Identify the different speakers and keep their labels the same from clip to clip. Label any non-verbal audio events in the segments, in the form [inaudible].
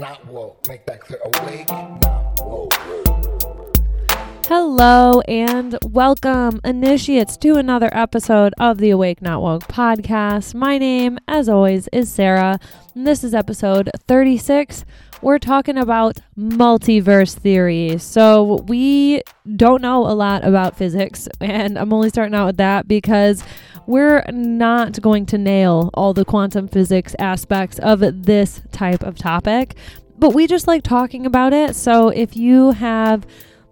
Speaker 1: not woke. Make that clear. Awake, not woke.
Speaker 2: Hello and welcome, initiates, to another episode of the Awake Not Woke podcast. My name, as always, is Sarah, and this is episode 36. We're talking about multiverse theory. So, we don't know a lot about physics, and I'm only starting out with that because we're not going to nail all the quantum physics aspects of this type of topic, but we just like talking about it. So, if you have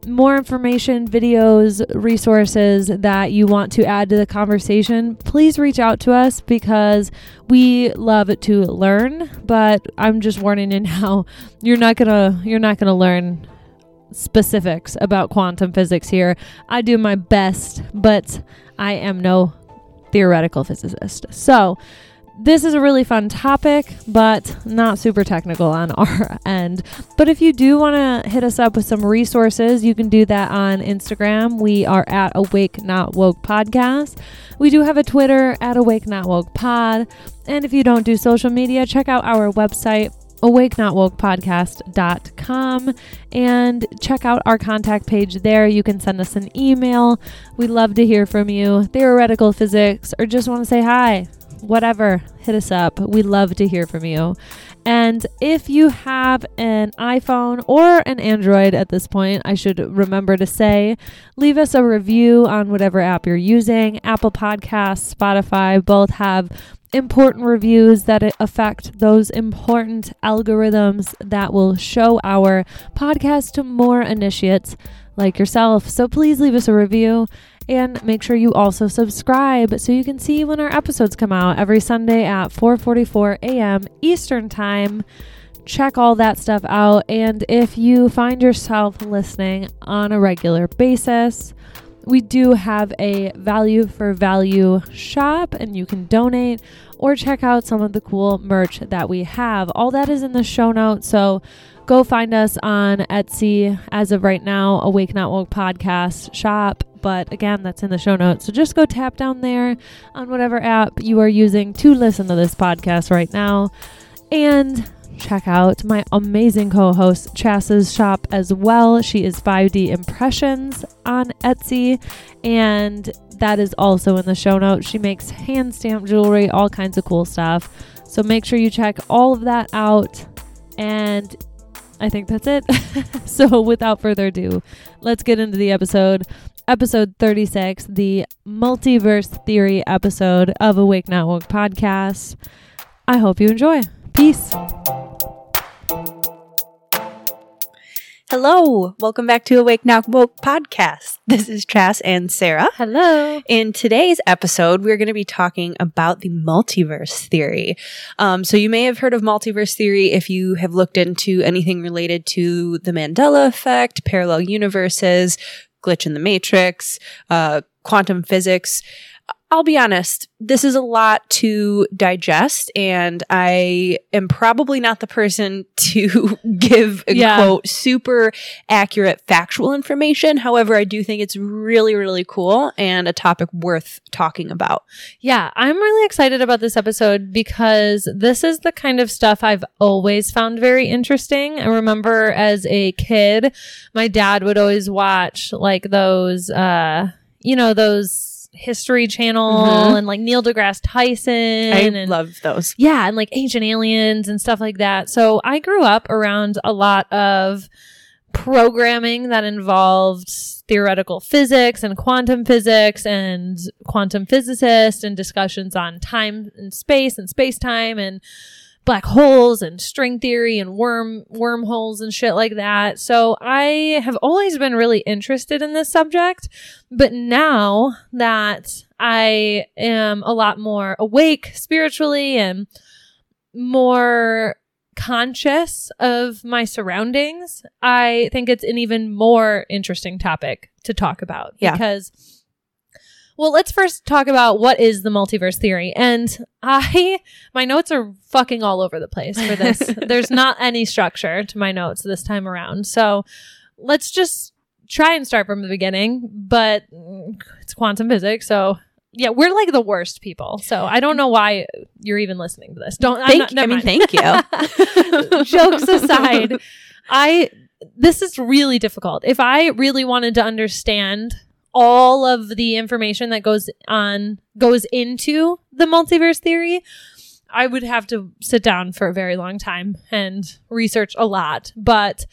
Speaker 2: more information, videos, resources that you want to add to the conversation, please reach out to us because we love to learn. But I'm just warning you [laughs] now, you're not gonna you're not gonna learn specifics about quantum physics here. I do my best, but I am no theoretical physicist. So this is a really fun topic, but not super technical on [laughs] our end. But if you do want to hit us up with some resources, you can do that on Instagram. We are at Awake Not Woke Podcast. We do have a Twitter at Awake Not Woke Pod. And if you don't do social media, check out our website, awakenotwokepodcast.com and check out our contact page there. You can send us an email. We'd love to hear from you. Theoretical physics or just want to say hi whatever, hit us up. We'd love to hear from you. And if you have an iPhone or an Android at this point, I should remember to say, leave us a review on whatever app you're using. Apple Podcasts, Spotify both have important reviews that affect those important algorithms that will show our podcast to more initiates like yourself. So please leave us a review. And make sure you also subscribe so you can see when our episodes come out every Sunday at 4:44 a.m. Eastern Time. Check all that stuff out and if you find yourself listening on a regular basis, we do have a value for value shop and you can donate or check out some of the cool merch that we have. All that is in the show notes. So go find us on Etsy as of right now, Awake Not Woke podcast shop. But again, that's in the show notes. So just go tap down there on whatever app you are using to listen to this podcast right now. And check out my amazing co host, Chass's shop as well. She is 5D Impressions on Etsy. And that is also in the show notes. She makes hand stamped jewelry, all kinds of cool stuff. So make sure you check all of that out. And I think that's it. [laughs] so without further ado, let's get into the episode episode 36, the multiverse theory episode of Awake Not Woke podcast. I hope you enjoy. Peace.
Speaker 3: Hello, welcome back to Awake Not Woke podcast. This is Chass and Sarah.
Speaker 2: Hello.
Speaker 3: In today's episode, we're going to be talking about the multiverse theory. Um, so you may have heard of multiverse theory if you have looked into anything related to the Mandela effect, parallel universes, glitch in the matrix, uh, quantum physics. I'll be honest, this is a lot to digest, and I am probably not the person to [laughs] give a
Speaker 2: Yeah.
Speaker 3: quote super accurate factual information. However, I do think it's really, really cool and a topic worth talking about.
Speaker 2: Yeah, I'm really excited about this episode because this is the kind of stuff I've always found very interesting. I remember as a kid, my dad would always watch like those, uh, you know, those History Channel
Speaker 3: Mhm.
Speaker 2: and like Neil deGrasse Tyson.
Speaker 3: I
Speaker 2: and
Speaker 3: love those.
Speaker 2: yeah, and like ancient aliens and stuff like that. So I grew up around a lot of programming that involved theoretical physics and quantum physics and quantum physicists and discussions on time and space and space time and black holes and string theory and worm wormholes and shit like that. So I have always been really interested in this subject, but now that I am a lot more awake spiritually and more conscious of my surroundings, I think it's an even more interesting topic to talk about
Speaker 3: Yeah.
Speaker 2: because well, let's first talk about what is the multiverse theory. And I, my notes are fucking all over the place for this. [laughs] There's not any structure to my notes this time around. So let's just try and start from the beginning. But it's quantum physics. So yeah, we're like the worst people. So I don't know why you're even listening to this. Don't.
Speaker 3: Thank
Speaker 2: not.
Speaker 3: I mean, thank you. [laughs] [laughs]
Speaker 2: Jokes aside, I this is really difficult. If I really wanted to understand all of the information that goes on goes into the multiverse theory, I would have to sit down for a very long time and research a lot. But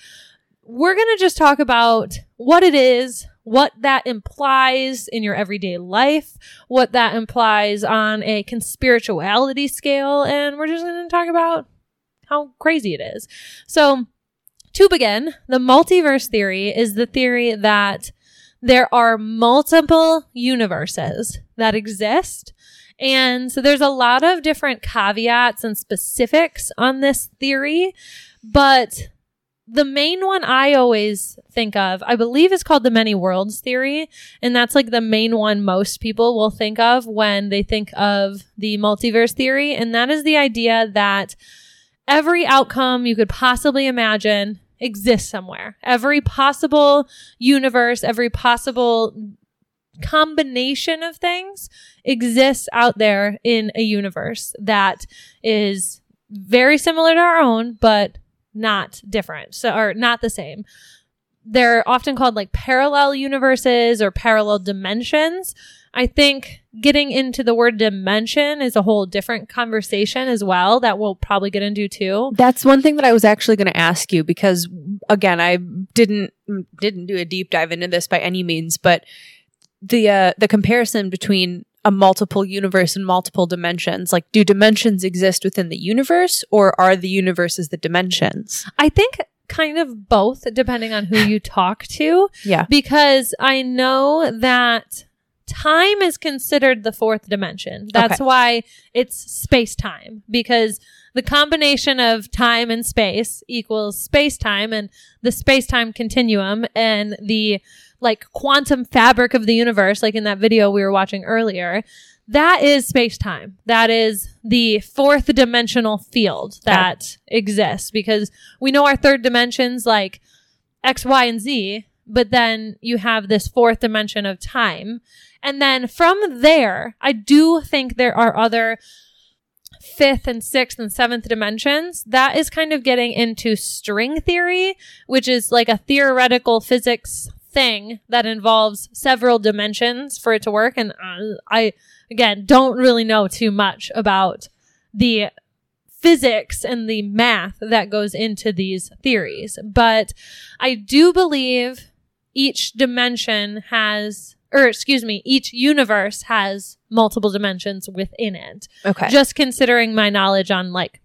Speaker 2: we're going to just talk about what it is, what that implies in your everyday life, what that implies on a conspirituality scale, and we're just going to talk about how crazy it is. So, to begin, the multiverse theory is the theory that there are multiple universes that exist. And so there's a lot of different caveats and specifics on this theory, but the main one I always think of, I believe is called the many worlds theory. And that's like the main one most people will think of when they think of the multiverse theory. And that is the idea that every outcome you could possibly imagine exists somewhere. Every possible universe, every possible combination of things exists out there in a universe that is very similar to our own, but not different. So, or not the same. They're often called like parallel universes or parallel dimensions. I think getting into the word dimension is a whole different conversation as well that we'll probably get into too.
Speaker 3: That's one thing that I was actually going to ask you because again, I didn't didn't do a deep dive into this by any means, but the uh, the comparison between a multiple universe and multiple dimensions, like do dimensions exist within the universe or are the universes the dimensions?
Speaker 2: I think kind of both depending on who you talk to
Speaker 3: Yeah.
Speaker 2: because I know that time is considered the fourth dimension. That's
Speaker 3: Okay.
Speaker 2: why it's space time because the combination of time and space equals space time and the space time continuum and the like quantum fabric of the universe, like in that video we were watching earlier. That is space time. That is the fourth dimensional field that exists because we know our third dimensions like X, Y, and Z, but then you have this fourth dimension of time. And then from there, I do think there are other fifth and sixth and seventh dimensions. That is kind of getting into string theory, which is like a theoretical physics thing that involves several dimensions for it to work. And uh, I, again, don't really know too much about the physics and the math that goes into these theories. But I do believe each dimension has, or excuse me, each universe has multiple dimensions within it.
Speaker 3: Okay.
Speaker 2: Just considering my knowledge on like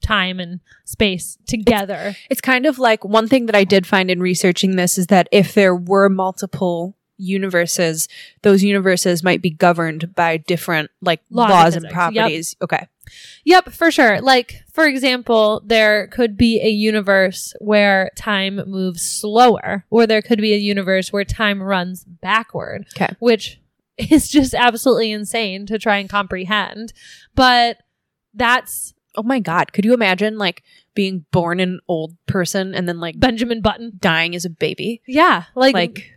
Speaker 2: time and space together.
Speaker 3: It's kind of like one thing that I did find in researching this is that if there were multiple universes, those universes might be governed by different like
Speaker 2: Laws
Speaker 3: laws, and
Speaker 2: physics. Yep.
Speaker 3: properties. Okay.
Speaker 2: Yep, for sure. Like, for example, there could be a universe where time moves slower, or there could be a universe where time runs backward,
Speaker 3: Okay.
Speaker 2: which [laughs] is just absolutely insane to try and comprehend. But that's
Speaker 3: Oh my god, could you imagine like being born an old person and then like
Speaker 2: Benjamin Button.
Speaker 3: dying as a baby?
Speaker 2: Yeah, like,
Speaker 3: Like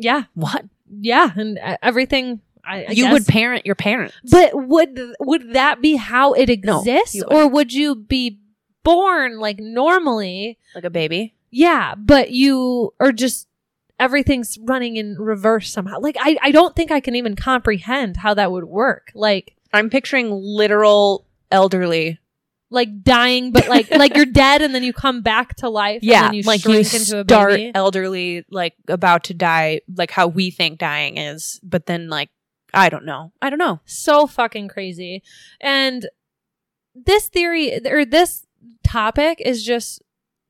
Speaker 2: yeah,
Speaker 3: what?
Speaker 2: yeah, and uh, everything. I, I
Speaker 3: you
Speaker 2: guess.
Speaker 3: would parent your parents.
Speaker 2: But would would that be how it exists,
Speaker 3: you
Speaker 2: or would you be born like normally?
Speaker 3: like a baby.
Speaker 2: Yeah, but you are just everything's running in reverse somehow. Like I, I don't think I can even comprehend how that would work. Like
Speaker 3: I'm picturing literal elderly.
Speaker 2: Like dying, but like like you're [laughs] dead and then you come back to life. and then you
Speaker 3: like
Speaker 2: shrink
Speaker 3: you
Speaker 2: into a
Speaker 3: start elderly, like about to die, like how we think dying is, but then like I don't know. I don't know.
Speaker 2: so fucking crazy. And this theory or this topic is just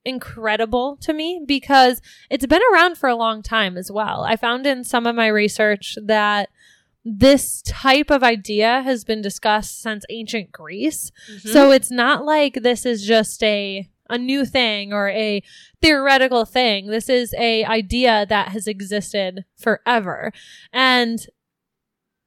Speaker 2: incredible to me because it's been around for a long time as well. I found in some of my research that this type of idea has been discussed since ancient Greece. Mm-hmm. So it's not like this is just a a new thing or a theoretical thing. This is a idea that has existed forever. And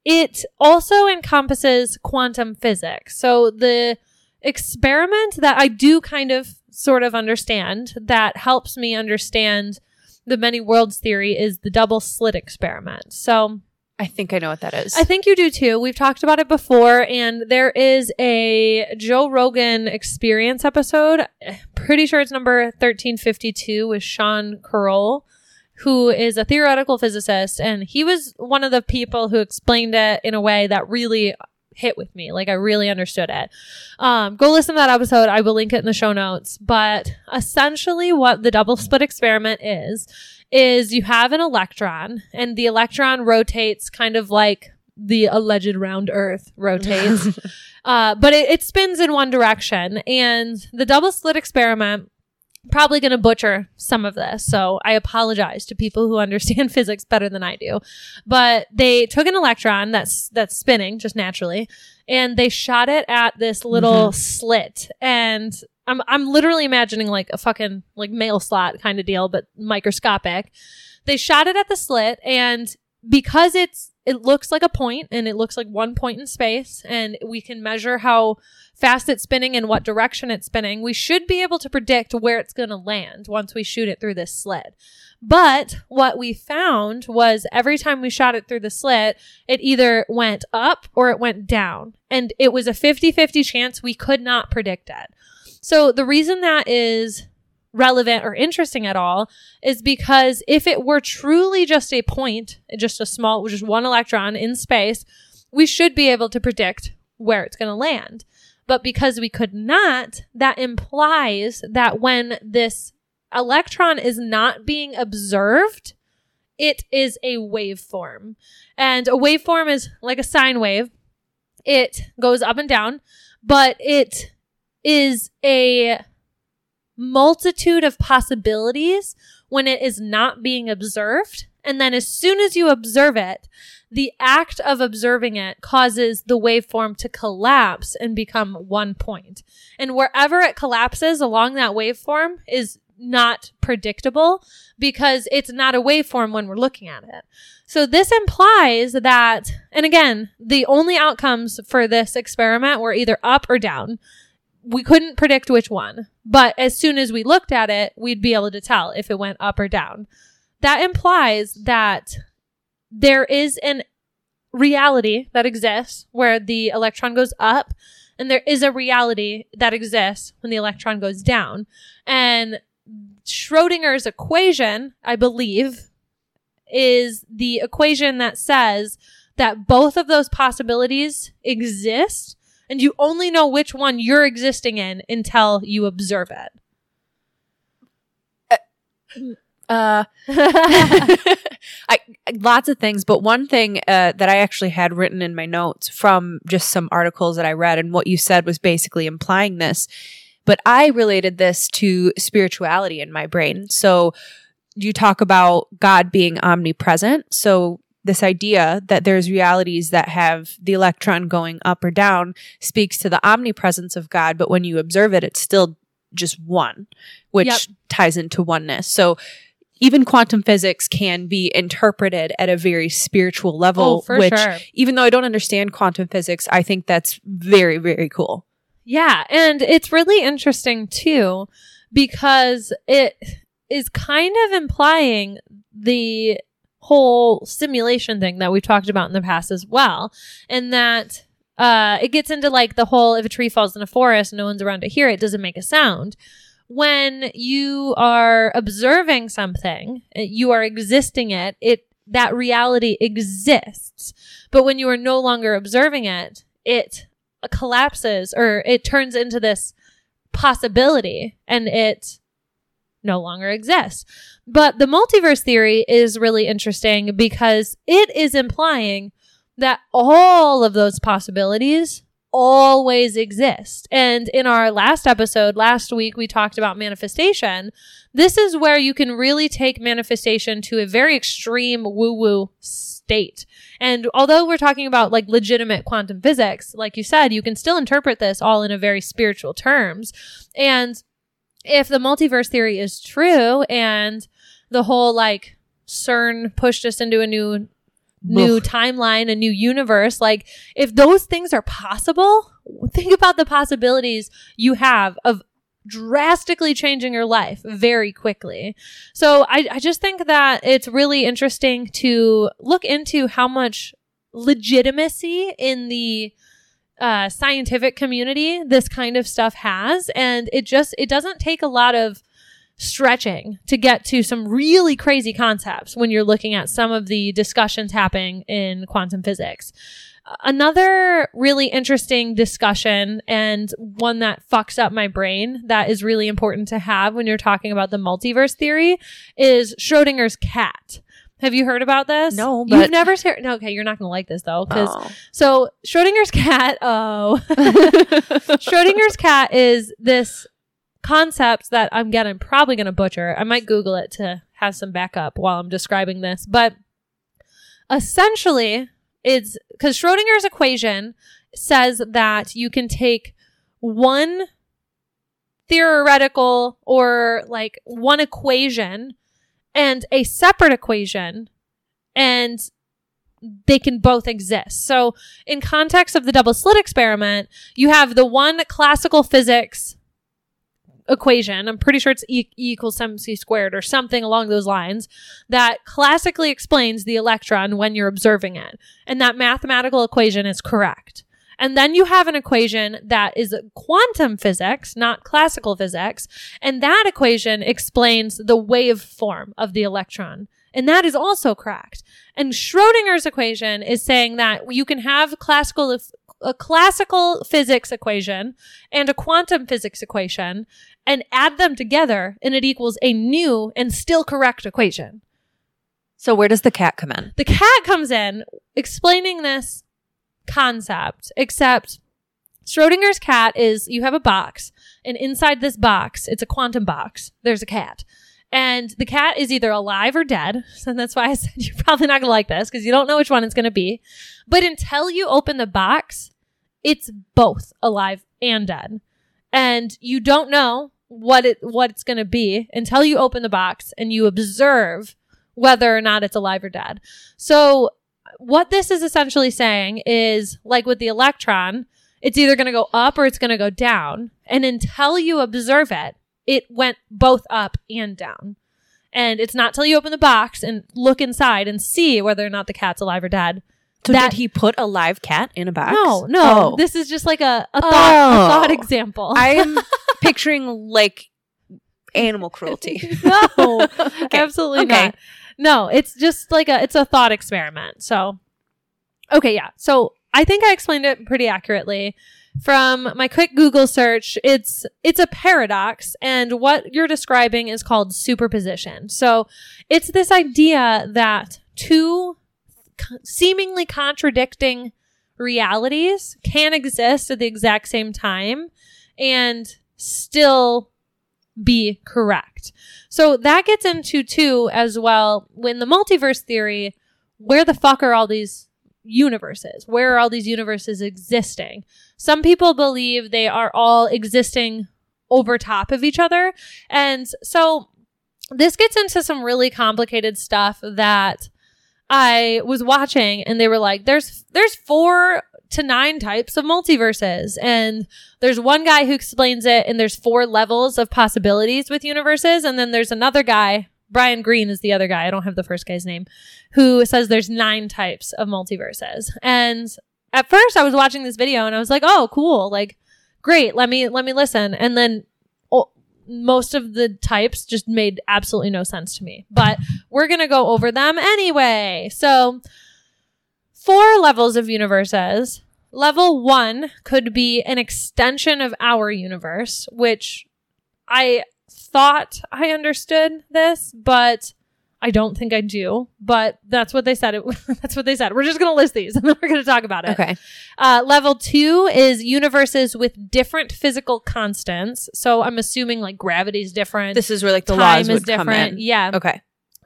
Speaker 2: it also encompasses quantum physics. So the experiment that I do kind of sort of understand that helps me understand the many worlds theory is the double slit experiment. So
Speaker 3: I think I know what that is.
Speaker 2: I think you do too. We've talked about it before, and there is a Joe Rogan experience episode. Pretty sure it's number 1352 with Sean Carroll, who is a theoretical physicist. And he was one of the people who explained it in a way that really hit with me. Like I really understood it. Um, go listen to that episode. I will link it in the show notes. But essentially, what the double slit experiment is, is you have an electron and the electron rotates kind of like the alleged round earth rotates. [laughs] uh, but it, it spins in one direction. And the double slit experiment, probably going to butcher some of this. So I apologize to people who [laughs] understand physics better than I do. But they took an electron that's, that's spinning just naturally and they shot it at this little mm-hmm. slit and I'm I'm literally imagining like a fucking like mail slot kind of deal, but microscopic. They shot it at the slit, and because it's it looks like a point and it looks like one point in space, and we can measure how fast it's spinning and what direction it's spinning, we should be able to predict where it's going to land once we shoot it through this slit. But what we found was every time we shot it through the slit, it either went up or it went down. And it was a 50 50 chance we could not predict it. So the reason that is relevant or interesting at all is because if it were truly just a point, just a small, just one electron in space, we should be able to predict where it's going to land. But because we could not, that implies that when this electron is not being observed, it is a waveform. And a waveform is like a sine wave. It goes up and down, but it is a multitude of possibilities when it is not being observed. And then as soon as you observe it, the act of observing it causes the waveform to collapse and become one point. And wherever it collapses along that waveform is not predictable because it's not a waveform when we're looking at it. So this implies that, and again, the only outcomes for this experiment were either up or down we couldn't predict which one, but as soon as we looked at it, we'd be able to tell if it went up or down. That implies that there is an reality that exists where the electron goes up and there is a reality that exists when the electron goes down. And Schrodinger's equation, I believe, is the equation that says that both of those possibilities exist and you only know which one you're existing in until you observe it.
Speaker 3: Uh, [laughs] I lots of things, but one thing uh, that I actually had written in my notes from just some articles that I read, and what you said was basically implying this. But I related this to spirituality in my brain. So you talk about God being omnipresent. So this idea that there's realities that have the electron going up or down speaks to the omnipresence of God, but when you observe it, it's still just one, which
Speaker 2: Yep.
Speaker 3: ties into oneness. So even quantum physics can be interpreted at a very spiritual level,
Speaker 2: Oh, for
Speaker 3: which
Speaker 2: sure.
Speaker 3: even though I don't understand quantum physics, I think that's very, very cool.
Speaker 2: Yeah, and it's really interesting too because it is kind of implying the whole simulation thing that we've talked about in the past as well. And that uh it gets into like the whole if a tree falls in a forest no one's around to hear it, doesn't make a sound. When you are observing something, you are existing it, it that reality exists. But when you are no longer observing it, it collapses or it turns into this possibility and it no longer exists. But the multiverse theory is really interesting because it is implying that all of those possibilities always exist. And in our last episode, last week, we talked about manifestation. This is where you can really take manifestation to a very extreme woo woo state. And although we're talking about like legitimate quantum physics, like you said, you can still interpret this all in a very spiritual terms. And if the multiverse theory is true and the whole like CERN pushed us into a new new
Speaker 3: Oof.
Speaker 2: timeline, a new universe, like if those things are possible, think about the possibilities you have of drastically changing your life very quickly. So I, I just think that it's really interesting to look into how much legitimacy in the uh, scientific community this kind of stuff has. And it just, it doesn't take a lot of stretching to get to some really crazy concepts when you're looking at some of the discussions happening in quantum physics. Another really interesting discussion and one that fucks up my brain that is really important to have when you're talking about the multiverse theory is Schrodinger's cat. Have you heard about this?
Speaker 3: No,
Speaker 2: You've never heard. No, okay, you're not going to like this though, because
Speaker 3: Oh.
Speaker 2: so Schrodinger's cat. [laughs] Oh, [laughs] Schrodinger's cat is this concept that I'm getting probably going to butcher. I might Google it to have some backup while I'm describing this, but essentially, it's because Schrodinger's equation says that you can take one theoretical or like one equation and a separate equation and they can both exist. So, in context of the double slit experiment, you have the one classical physics equation. I'm pretty sure it's E, e equals mc squared or something along those lines that classically explains the electron when you're observing it. And that mathematical equation is correct. And then you have an equation that is quantum physics, not classical physics. And that equation explains the waveform of the electron. And that is also correct. And Schrodinger's equation is saying that you can have classical a classical physics equation and a quantum physics equation and add them together and it equals a new and still correct equation.
Speaker 3: So where does the cat come in?
Speaker 2: The cat comes in explaining this concept, except Schrodinger's cat is you have a box, and inside this box, it's a quantum box. There's a cat. And the cat is either alive or dead. [laughs] So that's why I said you're probably not going to like this because you don't know which one it's going to be. But until you open the box, it's both alive and dead. And you don't know what it what it's going to be until you open the box and you observe whether or not it's alive or dead. So what this is essentially saying is like with the electron, it's either going to go up or it's going to go down. And until you observe it, it went both up and down. And it's not till you open the box and look inside and see whether or not the cat's alive or dead.
Speaker 3: So
Speaker 2: That-
Speaker 3: did he put a live cat in a box?
Speaker 2: No, no.
Speaker 3: Oh.
Speaker 2: This is just like a, a oh. thought a
Speaker 3: Oh.
Speaker 2: thought example. [laughs]
Speaker 3: I'm [laughs] picturing like animal cruelty.
Speaker 2: no, [laughs]
Speaker 3: Okay.
Speaker 2: absolutely
Speaker 3: Okay.
Speaker 2: not. No, it's just like a it's a thought experiment. So, okay, yeah. So I think I explained it pretty accurately from my quick Google search. It's it's a paradox, and what you're describing is called superposition. So it's this idea that two seemingly contradicting realities can exist at the exact same time and still be correct. So that gets into too as well when the multiverse theory, where the fuck are all these universes? Where are all these universes existing? Some people believe they are all existing over top of each other. And so this gets into some really complicated stuff that I was watching and they were like, there's, there's four to nine types of multiverses. And there's one guy who explains it and there's four levels of possibilities with universes. And then there's another guy, Brian Greene is the other guy. I don't have the first guy's name, who says there's nine types of multiverses. And at first I was watching this video and I was like, oh, cool. Like, great. Let me, let me listen. And then most of the types just made absolutely no sense to me, but we're going to go over them anyway. So four levels of universes. Level one could be an extension of our universe, which I thought I understood this, but I don't think I do. But that's what they said. It, [laughs] that's what they said. We're just going to list these [laughs] and then we're going to talk about it.
Speaker 3: Okay.
Speaker 2: Uh, level two is universes with different physical constants. So I'm assuming like gravity is different.
Speaker 3: This is where like the
Speaker 2: time
Speaker 3: laws
Speaker 2: is different.
Speaker 3: in.
Speaker 2: Yeah.
Speaker 3: Okay.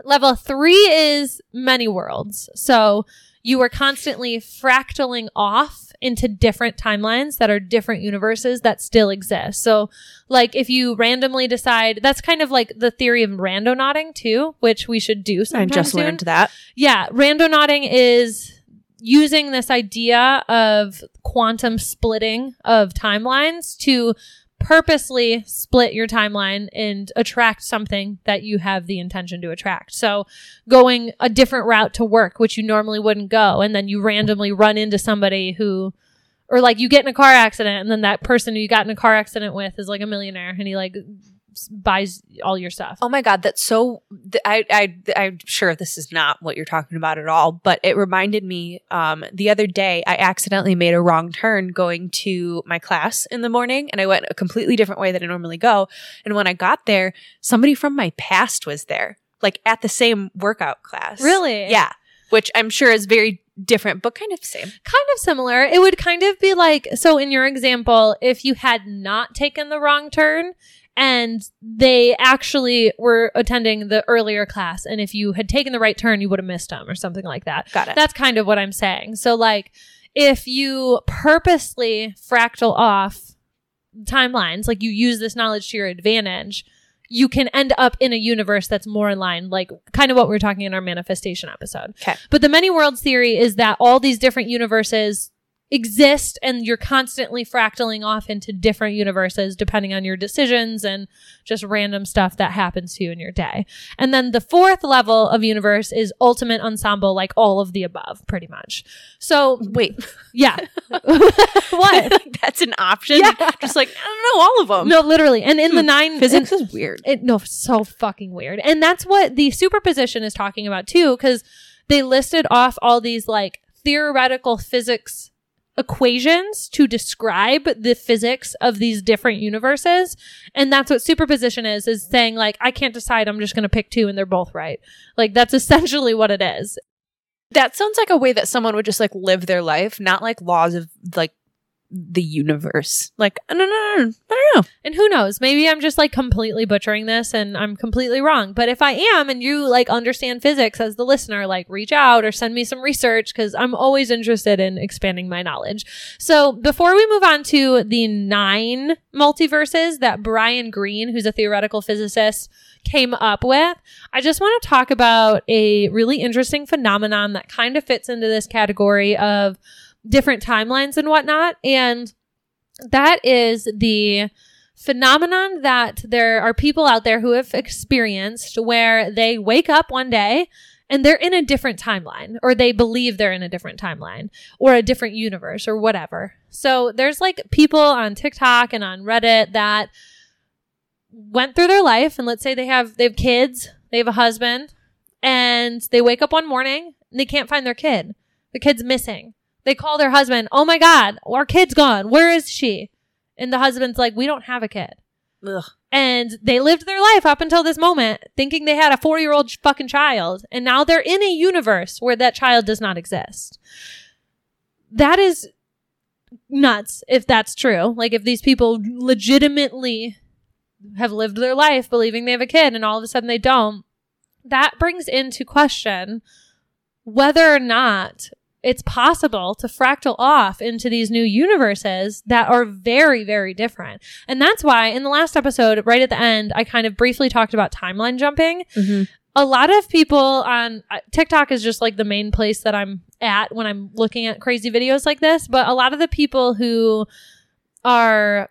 Speaker 2: Level three is many worlds. So you are constantly fractaling off into different timelines that are different universes that still exist. So, like, if you randomly decide, that's kind of like the theory of randonauting too, which we should do
Speaker 3: I
Speaker 2: sometime
Speaker 3: just
Speaker 2: soon.
Speaker 3: learned that.
Speaker 2: Yeah, randonauting is using this idea of quantum splitting of timelines to purposely split your timeline and attract something that you have the intention to attract. So going a different route to work, which you normally wouldn't go, and then you randomly run into somebody who or like you get in a car accident and then that person who you got in a car accident with is like a millionaire and he like buys all your stuff.
Speaker 3: Oh my god, that's so. I I I'm sure this is not what you're talking about at all, but it reminded me. Um, the other day, I accidentally made a wrong turn going to my class in the morning, and I went a completely different way than I normally go. And when I got there, somebody from my past was there, like at the same workout class.
Speaker 2: Really?
Speaker 3: Yeah, which I'm sure is very different, but kind of same.
Speaker 2: kind of similar. It would kind of be like so in your example, if you had not taken the wrong turn and they actually were attending the earlier class and if you had taken the right turn you would have missed them or something like that.
Speaker 3: Got it.
Speaker 2: That's kind of what I'm saying. So like if you purposely fractal off timelines, like you use this knowledge to your advantage, you can end up in a universe that's more in line, like kind of what we were talking in our manifestation episode.
Speaker 3: Okay.
Speaker 2: But the many worlds theory is that all these different universes exist and you're constantly fractaling off into different universes depending on your decisions and just random stuff that happens to you in your day. And then the fourth level of universe is ultimate ensemble, like all of the above, pretty much. So,
Speaker 3: Wait, [laughs]
Speaker 2: yeah. [laughs] what?
Speaker 3: that's an option.
Speaker 2: Yeah.
Speaker 3: Just like I don't know all of them.
Speaker 2: No, literally. And in the hmm. nine
Speaker 3: physics is weird.
Speaker 2: it no so fucking weird and that's what the superposition is talking about too because they listed off all these like theoretical physics equations to describe the physics of these different universes. And that's what superposition is is saying like i can't decide i'm just going to pick two and they're both right. Like that's [laughs] essentially what it is.
Speaker 3: That sounds like a way that someone would just like live their life, not like laws of like the universe. Like, no, no, no, I don't know.
Speaker 2: And who knows? Maybe I'm just like completely butchering this and I'm completely wrong. But if I am and you like understand physics as the listener, like reach out or send me some research because I'm always interested in expanding my knowledge. So before we move on to the nine multiverses that Brian Greene, who's a theoretical physicist, came up with, I just want to talk about a really interesting phenomenon that kind of fits into this category of different timelines and whatnot. And that is the phenomenon that there are people out there who have experienced where they wake up one day and they're in a different timeline or they believe they're in a different timeline or a different universe or whatever. So there's like people on TikTok and on Reddit that went through their life and let's say they have they have kids, they have a husband and they wake up one morning and they can't find their kid. The kid's missing. They call their husband, "Oh my god, our kid's gone. Where is she?" And the husband's like, "We don't have a kid."
Speaker 3: Ugh.
Speaker 2: And they lived their life up until this moment thinking they had a 4 year old fucking child. And now they're in a universe where that child does not exist. That is nuts if that's true. Like if these people legitimately have lived their life believing they have a kid and all of a sudden they don't, that brings into question whether or not it's possible to fractal off into these new universes that are very, very different. And that's why in the last episode, right at the end, I kind of briefly talked about timeline jumping. A lot of people on uh, TikTok is just like the main place that I'm at when I'm looking at crazy videos like this. But a lot of the people who are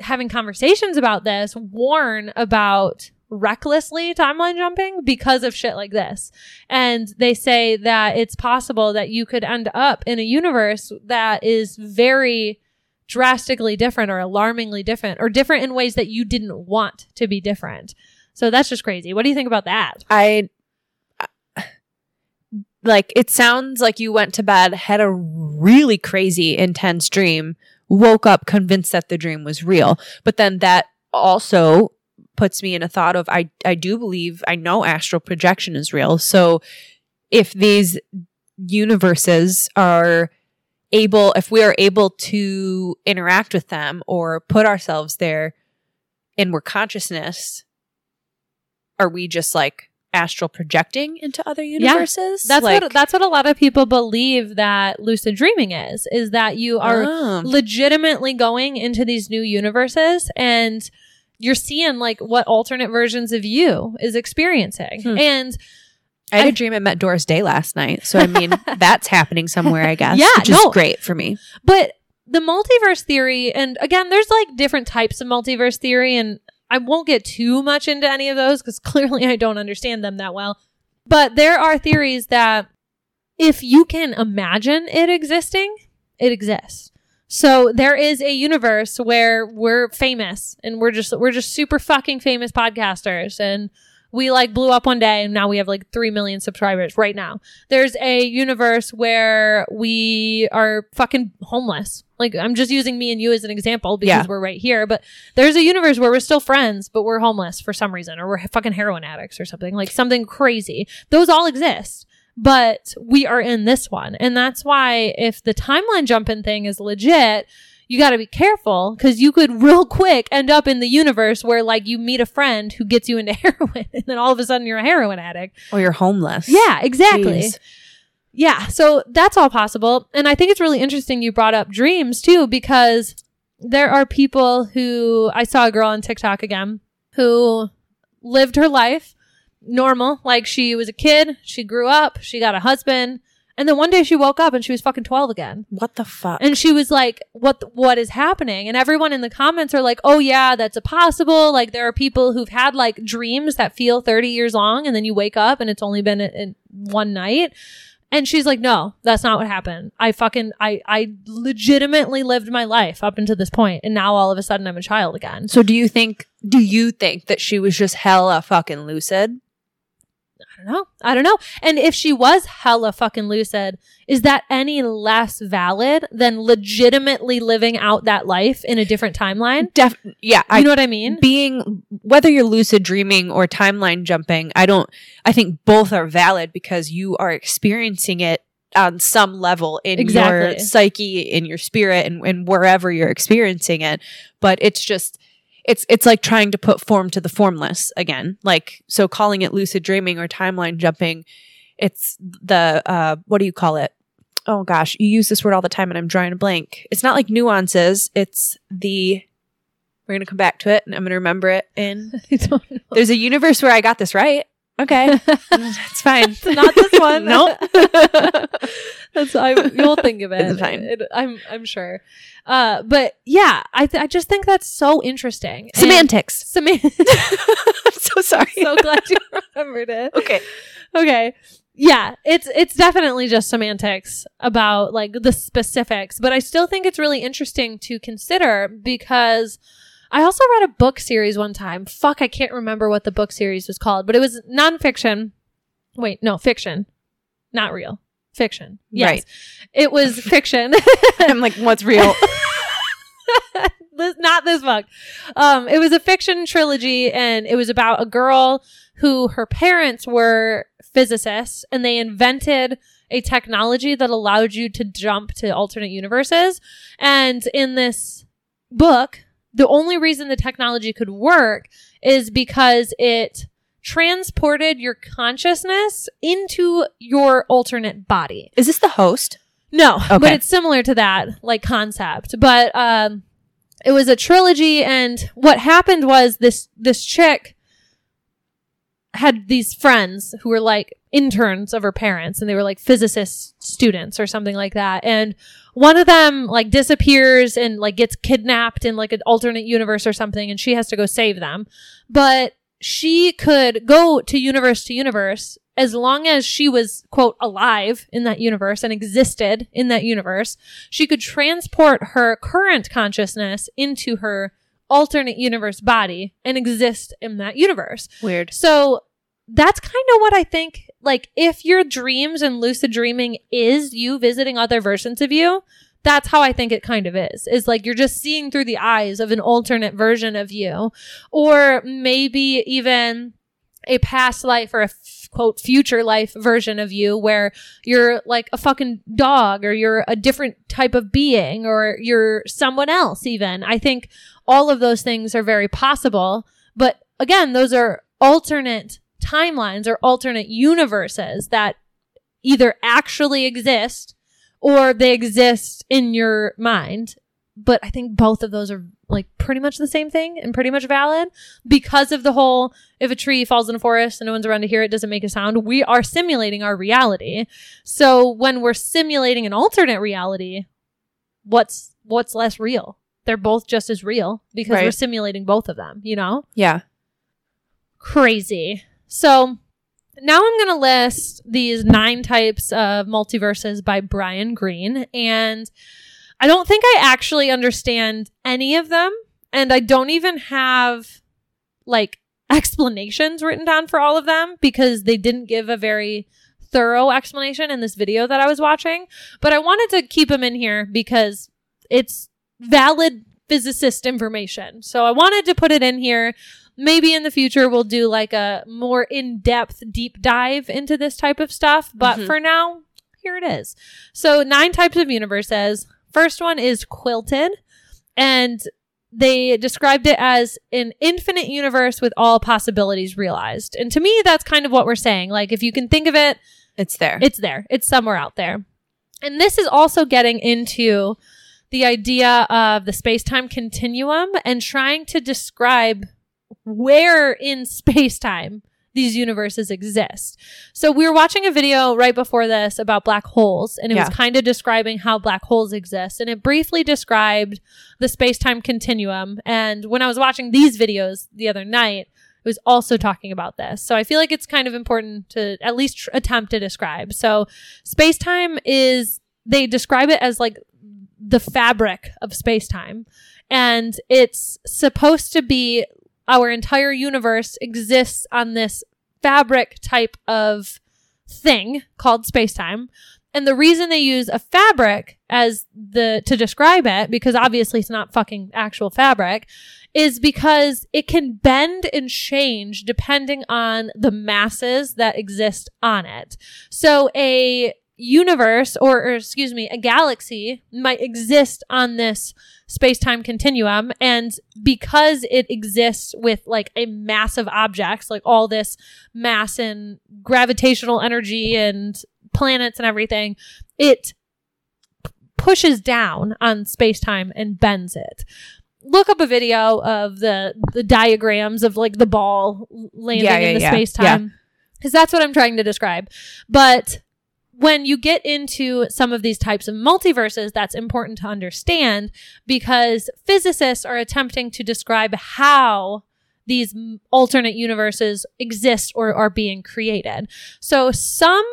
Speaker 2: having conversations about this warn about recklessly timeline jumping because of shit like this. And they say that it's possible that you could end up in a universe that is very drastically different or alarmingly different or different in ways that you didn't want to be different. So that's just crazy. What do you think about that?
Speaker 3: I like it sounds like you went to bed, had a really crazy intense dream, woke up convinced that the dream was real. But then that also puts me in a thought of I I do believe I know astral projection is real. So if these universes are able if we are able to interact with them or put ourselves there and we're consciousness are we just like astral projecting into other universes Yeah,
Speaker 2: That's
Speaker 3: like,
Speaker 2: what that's what a lot of people believe that lucid dreaming is is that you are
Speaker 3: Oh.
Speaker 2: legitimately going into these new universes and you're seeing like what alternate versions of you is experiencing.
Speaker 3: Hmm.
Speaker 2: And
Speaker 3: I had
Speaker 2: I-
Speaker 3: a dream I met Doris Day last night. So I mean [laughs] that's happening somewhere, I guess.
Speaker 2: Yeah,
Speaker 3: which is
Speaker 2: no.
Speaker 3: great for me.
Speaker 2: but the multiverse theory, and again, there's like different types of multiverse theory, and I won't get too much into any of those because [laughs] clearly I don't understand them that well. But there are theories that if you can imagine it existing, it exists. So there is a universe where we're famous and we're just we're just super fucking famous podcasters and we like blew up one day and now we have like 3 million subscribers right now. There's a universe where we are fucking homeless. Like I'm just using me and you as an example because
Speaker 3: Yeah.
Speaker 2: we're right here, but there's a universe where we're still friends but we're homeless for some reason or we're fucking heroin addicts or something. Like something crazy. Those all exist. But we are in this one. And that's why if the timeline jumping thing is legit, you got to be careful because you could real quick end up in the universe where like you meet a friend who gets you into [laughs] heroin and then all of a sudden you're a heroin addict.
Speaker 3: Or you're homeless.
Speaker 2: Yeah, exactly.
Speaker 3: Jeez.
Speaker 2: Yeah, so that's all possible. And I think it's really interesting you brought up dreams too because there are people who I saw a girl on TikTok again who lived her life normal, like she was a kid, she grew up, she got a husband, and then one day she woke up and she was fucking 12 again.
Speaker 3: What the fuck?
Speaker 2: And she was like, "What? What is happening?" And everyone in the comments are like, "Oh yeah, that's a possible." Like there are people who've had like dreams that feel thirty years long, and then you wake up and it's only been in, in one night. And she's like, "No, that's not what happened. I fucking I I legitimately lived my life up until this point, and now all of a sudden I'm a child again."
Speaker 3: so do you think do you think that she was just hella fucking lucid?
Speaker 2: I don't know. I don't know. And if she was hella fucking lucid, is that any less valid than legitimately living out that life in a different timeline?
Speaker 3: Def- yeah, I
Speaker 2: you know what I mean?
Speaker 3: being whether you're lucid dreaming or timeline jumping i don't i think both are valid because you are experiencing it on some level in your psyche in your spirit and, and wherever you're experiencing it but it's just it's it's like trying to put form to the formless again. Like so calling it lucid dreaming or timeline jumping it's the uh what do you call it? Oh gosh you use this word all the time and i'm drawing a blank. It's not like nuances it's the we're gonna come back to it and i'm gonna remember it in [laughs]
Speaker 2: I don't know.
Speaker 3: there's a universe where i got this right okay [laughs] it's fine [laughs]
Speaker 2: Not this one. [laughs]
Speaker 3: nope
Speaker 2: That's I. You'll think of it.
Speaker 3: It's fine.
Speaker 2: It- I'm. I'm sure. Uh, but yeah, I. Th- I just think that's so interesting.
Speaker 3: Semantics
Speaker 2: Semantics.
Speaker 3: i'm so sorry
Speaker 2: so glad you remembered it.
Speaker 3: okay
Speaker 2: Okay. Yeah, it's it's definitely just semantics about like the specifics, but I still think it's really interesting to consider because I also read a book series one time. Fuck, I can't remember what the book series was called, but it was nonfiction. Wait, no, fiction. Not real. Fiction. Yes.
Speaker 3: Right.
Speaker 2: It was [laughs] fiction.
Speaker 3: i'm like what's real [laughs]
Speaker 2: this, not this book. Um, it was a fiction trilogy, and it was about a girl who her parents were physicists, and they invented a technology that allowed you to jump to alternate universes. And in this book, the only reason the technology could work is because it transported your consciousness into your alternate body.
Speaker 3: is this the host
Speaker 2: No, but it's similar to that like concept. But um it was a trilogy and what happened was this this chick had these friends who were like interns of her parents and they were like physicist students or something like that and one of them like disappears and like gets kidnapped in like an alternate universe or something and she has to go save them. But she could go to universe to universe as long as she was quote alive in that universe and existed in that universe. She could transport her current consciousness into her alternate universe body and exist in that universe.
Speaker 3: Weird.
Speaker 2: So that's kind of what I think. Like, if your dreams and lucid dreaming is you visiting other versions of you, that's how I think it kind of is. Is like you're just seeing through the eyes of an alternate version of you, or maybe even a past life or a f- quote future life version of you where you're like a fucking dog or you're a different type of being or you're someone else even. I think all of those things are very possible, but again, those are alternate timelines or alternate universes that either actually exist or they exist in your mind. But I think both of those are like pretty much the same thing and pretty much valid because of the whole if a tree falls in a forest and no one's around to hear it, doesn't make a sound. We are simulating our reality. So when we're simulating an alternate reality, what's what's less real? They're both just as real because we're simulating both of them, you know?
Speaker 3: Yeah.
Speaker 2: Crazy. So now I'm going to list these nine types of multiverses by Brian Greene. And I don't think I actually understand any of them. And I don't even have like explanations written down for all of them because they didn't give a very thorough explanation in this video that I was watching. But I wanted to keep them in here because it's valid physicist information. So I wanted to put it in here maybe in the future we'll do like a more in-depth deep dive into this type of stuff but
Speaker 3: Mhm.
Speaker 2: for now here it is so nine types of universes first one is quilted and they described it as an infinite universe with all possibilities realized and to me that's kind of what we're saying like if you can think of it
Speaker 3: It's there.
Speaker 2: it's there. It's somewhere out there. And this is also getting into the idea of the space time continuum and trying to describe where in space time these universes exist. So we were watching a video right before this about black holes and it
Speaker 3: Yeah.
Speaker 2: was kind of describing how black holes exist and it briefly described the space-time continuum and when I was watching these videos the other night it was also talking about this. So I feel like it's kind of important to at least tr- attempt to describe. So space-time is they describe it as like the fabric of space-time and it's supposed to be our entire universe exists on this fabric type of thing called space-time. And the reason they use a fabric as the to describe it because obviously it's not fucking actual fabric is because it can bend and change depending on the masses that exist on it. So a universe or, or excuse me, a galaxy might exist on this space-time continuum. And because it exists with like a massive objects like all this mass and gravitational energy and planets and everything it p- pushes down on space-time and bends it. Look up a video of the the diagrams of like the ball landing
Speaker 3: Yeah, yeah,
Speaker 2: in the
Speaker 3: yeah.
Speaker 2: space-time because that's what i'm trying to describe. But when you get into some of these types of multiverses, that's important to understand because physicists are attempting to describe how these alternate universes exist or are being created. So some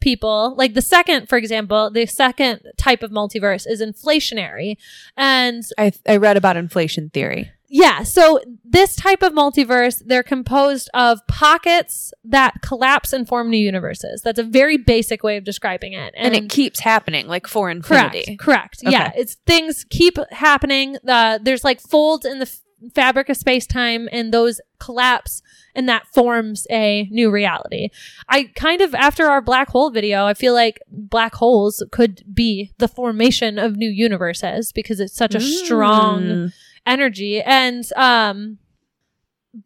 Speaker 2: people, like the second, for example, the second type of multiverse is inflationary. And
Speaker 3: I, I read about inflation theory.
Speaker 2: Yeah. So this type of multiverse, they're composed of pockets that collapse and form new universes. That's a very basic way of describing it.
Speaker 3: And, it keeps happening, like for infinity.
Speaker 2: Correct. Correct. Yeah. It's things keep happening. Uh, there's like folds in the f- fabric of space time and those collapse and that forms a new reality. I kind of, after our black hole video, I feel like black holes could be the formation of new universes because it's such a strong
Speaker 3: Mm.
Speaker 2: Energy. And um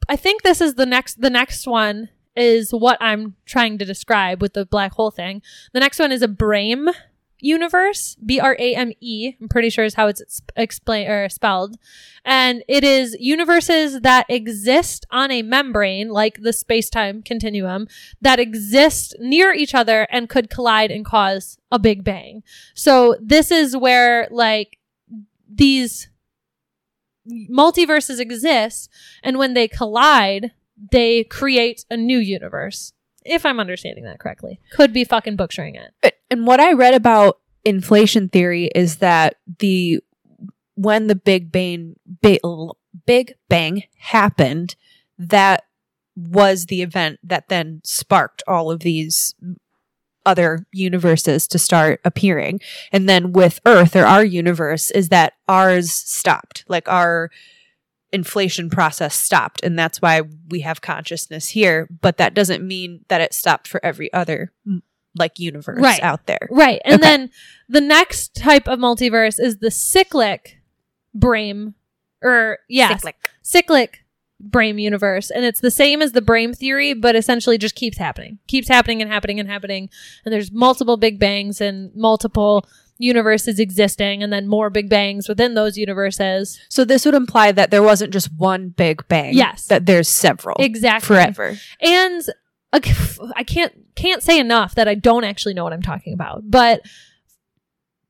Speaker 2: i think this is the next the next one is what i'm trying to describe with the black hole thing. The next one is a brame universe b-r-a-m-e i'm pretty sure is how it's explained or spelled. And it is universes that exist on a membrane like the space-time continuum that exist near each other and could collide and cause a big bang. So this is where like these multiverses exist and when they collide they create a new universe if i'm understanding that correctly. Could be fucking butchering it.
Speaker 3: And what I read about inflation theory is that the when the Big Bang Big, Big Bang happened, that was the event that then sparked all of these other universes to start appearing. And then with Earth or our universe is that ours stopped. Like our inflation process stopped and that's why we have consciousness here, but that doesn't mean that it stopped for every other like universe
Speaker 2: Right.
Speaker 3: out there.
Speaker 2: right and
Speaker 3: Okay.
Speaker 2: then the next type of multiverse is the cyclic brame or yeah
Speaker 3: Cyclic.
Speaker 2: cyclic brame universe and it's the same as the brame theory but essentially just keeps happening keeps happening and happening and happening and there's multiple big bangs and multiple universes existing and then more big bangs within those universes
Speaker 3: So this would imply that there wasn't just one big bang.
Speaker 2: Yes.
Speaker 3: That there's several.
Speaker 2: exactly
Speaker 3: Forever.
Speaker 2: and I can't can't say enough that I don't actually know what I'm talking about. But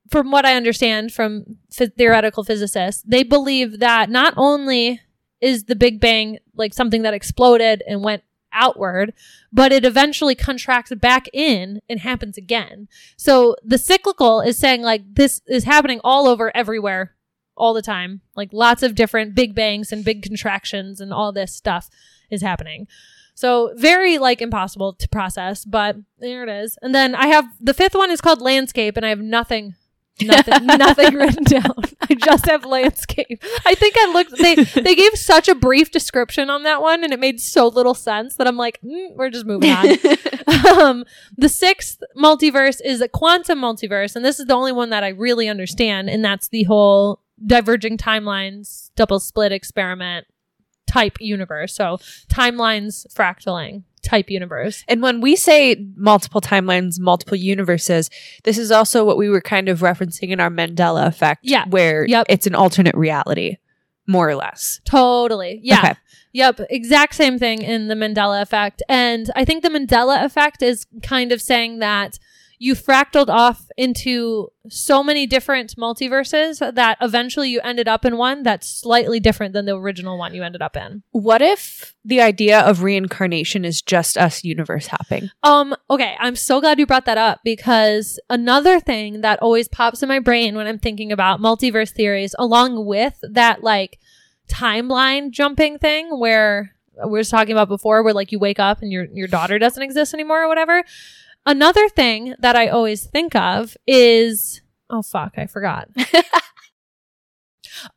Speaker 2: from what I understand from theoretical physicists, they believe that not only is the Big Bang like something that exploded and went outward, but it eventually contracts back in and happens again. So the cyclical is saying like this is happening all over everywhere all the time. Like lots of different big bangs and big contractions and all this stuff is happening. So very like impossible to process, but there it is. And then I have the fifth one is called landscape and I have nothing nothing [laughs] nothing written down. I just have landscape. I think I looked they they gave such a brief description on that one and it made so little sense that I'm like, mm, we're just moving on. [laughs] um, the sixth multiverse is a quantum multiverse, and this is the only one that I really understand, and that's the whole diverging timelines, double slit experiment type universe. So timelines fractaling type universe.
Speaker 3: And when we say multiple timelines, multiple universes, this is also what we were kind of referencing in our Mandela effect,
Speaker 2: Yeah.
Speaker 3: where
Speaker 2: Yep.
Speaker 3: it's an alternate reality, more or less.
Speaker 2: Totally. Yeah.
Speaker 3: Okay.
Speaker 2: Yep. Exact same thing in the Mandela effect. And I think the Mandela effect is kind of saying that you fractaled off into so many different multiverses that eventually you ended up in one that's slightly different than the original one you ended up in.
Speaker 3: What if the idea of reincarnation is just us universe hopping?
Speaker 2: Um, okay, I'm so glad you brought that up because another thing that always pops in my brain when I'm thinking about multiverse theories, along with that like timeline jumping thing where we were talking about before, where like you wake up and your your daughter doesn't exist anymore or whatever. Another thing that I always think of is oh fuck, I forgot. [laughs]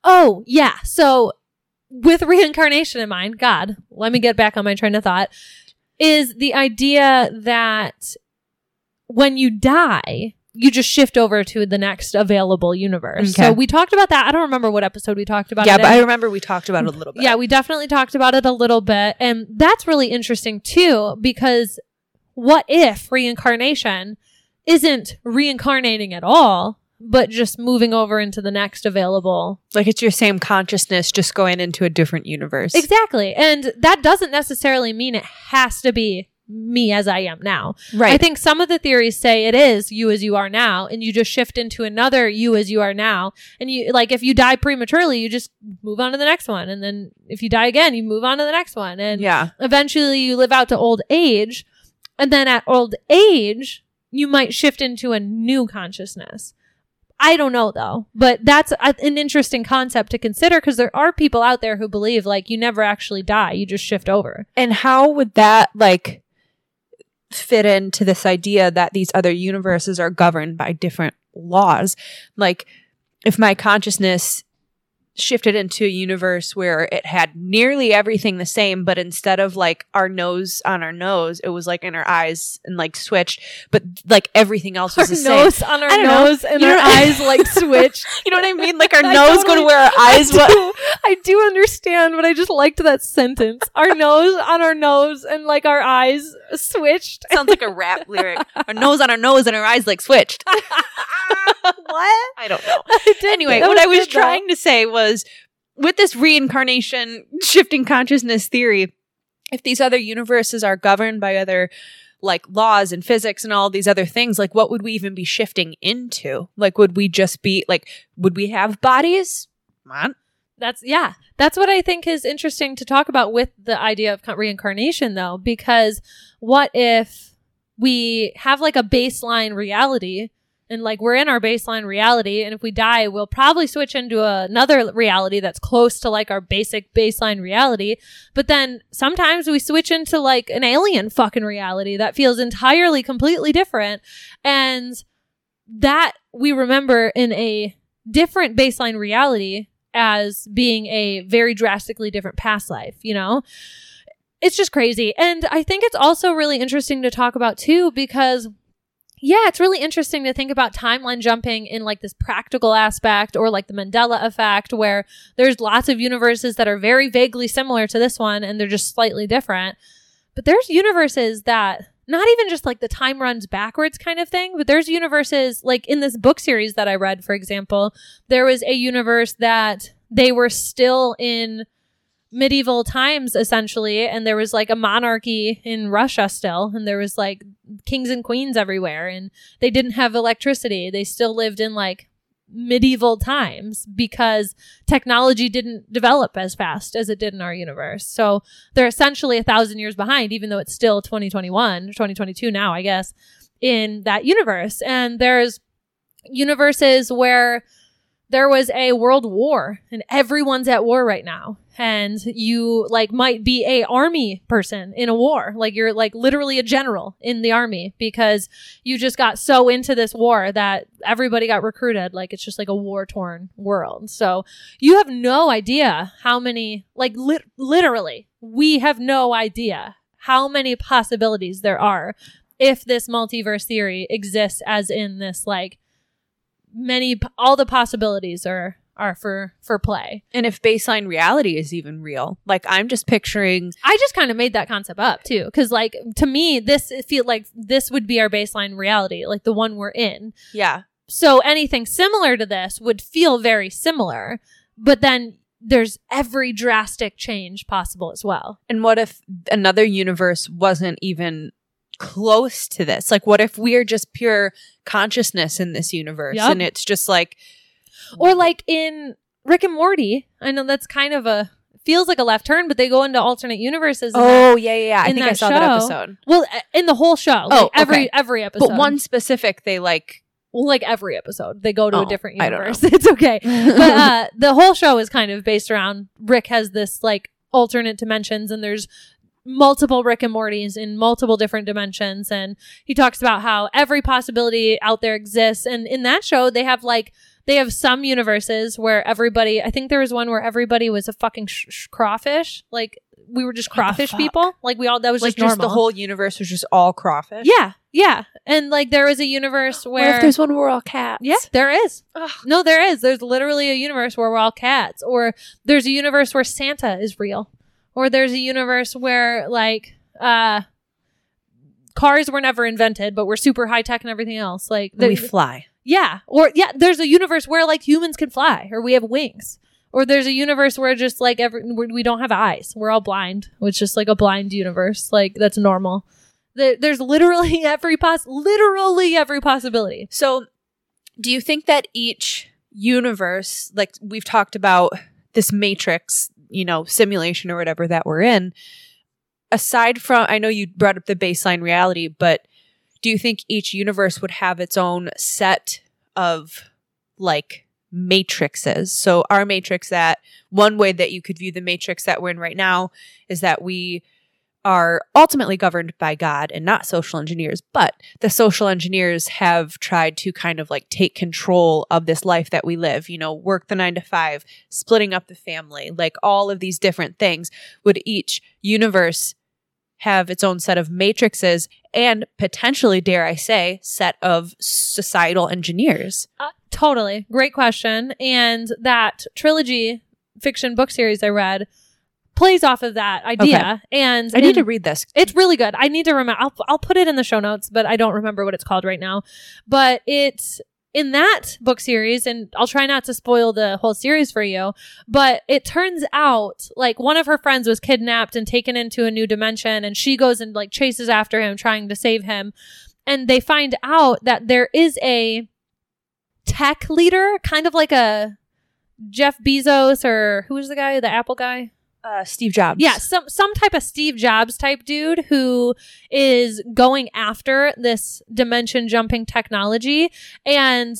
Speaker 2: oh, yeah. So with reincarnation in mind, God, let me get back on my train of thought, is the idea that when you die, you just shift over to the next available universe.
Speaker 3: Okay.
Speaker 2: So we talked about that. I don't remember what episode we talked about.
Speaker 3: yeah, but
Speaker 2: in.
Speaker 3: I remember we talked about it a little bit.
Speaker 2: Yeah, we definitely talked about it a little bit. And that's really interesting too, because what if reincarnation isn't reincarnating at all, but just moving over into the next available?
Speaker 3: like it's your same consciousness, just going into a different universe.
Speaker 2: Exactly. And that doesn't necessarily mean it has to be me as I am now.
Speaker 3: Right.
Speaker 2: I think some of the theories say it is you as you are now, and you just shift into another you as you are now. And you like if you die prematurely, you just move on to the next one. And then if you die again, you move on to the next one. And
Speaker 3: yeah.
Speaker 2: eventually you live out to old age. And then at old age, you might shift into a new consciousness. I don't know though, but that's a, an interesting concept to consider because there are people out there who believe like you never actually die, you just shift over.
Speaker 3: And how would that like fit into this idea that these other universes are governed by different laws? Like if my consciousness shifted into a universe where it had nearly everything the same, but instead of like our nose on our nose, it was like in our eyes and like switched, but like everything else was
Speaker 2: Our
Speaker 3: the same.
Speaker 2: nose on our
Speaker 3: don't know.
Speaker 2: nose and
Speaker 3: You
Speaker 2: our
Speaker 3: know-
Speaker 2: eyes like [laughs] switched.
Speaker 3: You know what I mean? Like our nose go to where our eyes
Speaker 2: I do, I do understand, but I just liked that sentence. Our nose on our nose and like our eyes switched.
Speaker 3: Sounds like a rap lyric. [laughs] Our nose on our nose and our eyes like switched. [laughs] [laughs]
Speaker 2: what?
Speaker 3: I don't know. [laughs]
Speaker 2: I
Speaker 3: anyway, what I was trying to say was with this reincarnation shifting consciousness theory, if these other universes are governed by other like laws and physics and all these other things, like what would we even be shifting into? Like would we just be like would we have bodies? Come on.
Speaker 2: That's yeah. That's what I think is interesting to talk about with the idea of reincarnation though because what if we have like a baseline reality and like we're in our baseline reality and if we die we'll probably switch into another reality that's close to like our basic baseline reality but then sometimes we switch into like an alien fucking reality that feels entirely completely different and that we remember in a different baseline reality as being a very drastically different past life, you know? It's just crazy. And I think it's also really interesting to talk about too because yeah, it's really interesting to think about timeline jumping in like this practical aspect or like the Mandela effect where there's lots of universes that are very vaguely similar to this one and they're just slightly different. But there's universes that not even just like the time runs backwards kind of thing, but there's universes like in this book series that I read, for example, there was a universe that they were still in medieval times essentially and there was like a monarchy in Russia still and there was like kings and queens everywhere and they didn't have electricity. They still lived in like medieval times because technology didn't develop as fast as it did in our universe. So they're essentially a thousand years behind even though it's still 2021 2022 now i guess in that universe. And there's universes where there was a world war and everyone's at war right now. And you like might be a army person in a war. Like you're like literally a general in the army because you just got so into this war that everybody got recruited. Like it's just like a war torn world. So you have no idea how many like lit- literally we have no idea how many possibilities there are if this multiverse theory exists as in this like many all the possibilities are are for for play.
Speaker 3: And if baseline reality is even real, like I'm just picturing
Speaker 2: I just kind of made that concept up too cuz like to me this feel like this would be our baseline reality, like the one we're in.
Speaker 3: yeah.
Speaker 2: So anything similar to this would feel very similar, but then there's every drastic change possible as well.
Speaker 3: And what if another universe wasn't even close to this? Like what if we're just pure consciousness in this universe
Speaker 2: Yup.
Speaker 3: and it's just like
Speaker 2: Or like in Rick and Morty, I know that's kind of a feels like a left turn, but they go into alternate universes. in that-
Speaker 3: Oh, yeah, yeah, yeah. I think I saw that episode.
Speaker 2: well, in the whole show, like
Speaker 3: Oh,
Speaker 2: every
Speaker 3: okay.
Speaker 2: every episode,
Speaker 3: But one specific they like
Speaker 2: well, like every episode, they go to
Speaker 3: Oh,
Speaker 2: a different universe. [laughs] It's okay, [laughs] but uh, the whole show is kind of based around Rick has this like alternate dimensions, and there's multiple Rick and Mortys in multiple different dimensions, and he talks about how every possibility out there exists, and in that show they have like. They have some universes where everybody, I think there was one where everybody was a fucking sh- sh- crawfish. Like, we were just crawfish people. Like, we all, that was
Speaker 3: like
Speaker 2: just
Speaker 3: just
Speaker 2: normal.
Speaker 3: the whole universe was just all crawfish.
Speaker 2: Yeah, yeah. And like there is a universe where
Speaker 3: What if there's one where we're all cats?
Speaker 2: Yeah, there is.
Speaker 3: Ugh.
Speaker 2: No, there is. There's literally a universe where we're all cats. Or there's a universe where Santa is real. Or there's a universe where like uh cars were never invented, but we're super high tech and everything else. Like
Speaker 3: we fly.
Speaker 2: yeah. Or yeah, there's a universe where like humans can fly or we have wings. Or there's a universe where just like every we don't have eyes. We're all blind. It's just like a blind universe. Like that's normal. There, there's literally [laughs] every poss literally every possibility.
Speaker 3: So, do you think that each universe, like we've talked about this matrix, you know, simulation or whatever that we're in, aside from, I know you brought up the baseline reality, but do you think each universe would have its own set of like matrices? So, our matrix that one way that you could view the matrix that we're in right now is that we are ultimately governed by God and not social engineers, but the social engineers have tried to kind of like take control of this life that we live, you know, work the nine to five, splitting up the family, like all of these different things. Would each universe have its own set of matrices and potentially, dare I say, set of societal engineers?
Speaker 2: Uh, totally. Great question. And that trilogy fiction book series I read plays off of that idea. And
Speaker 3: I need to read this.
Speaker 2: It's really good. I need to remember. I'll, I'll put it in the show notes, but I don't remember what it's called right now. But it's in that book series, and I'll try not to spoil the whole series for you. But it turns out like one of her friends was kidnapped and taken into a new dimension, and she goes and like chases after him, trying to save him. And they find out that there is a tech leader, kind of like a Jeff Bezos or who was the guy, the Apple guy?
Speaker 3: Uh, Steve Jobs.
Speaker 2: Yeah, some some type of Steve Jobs type dude who is going after this dimension jumping technology and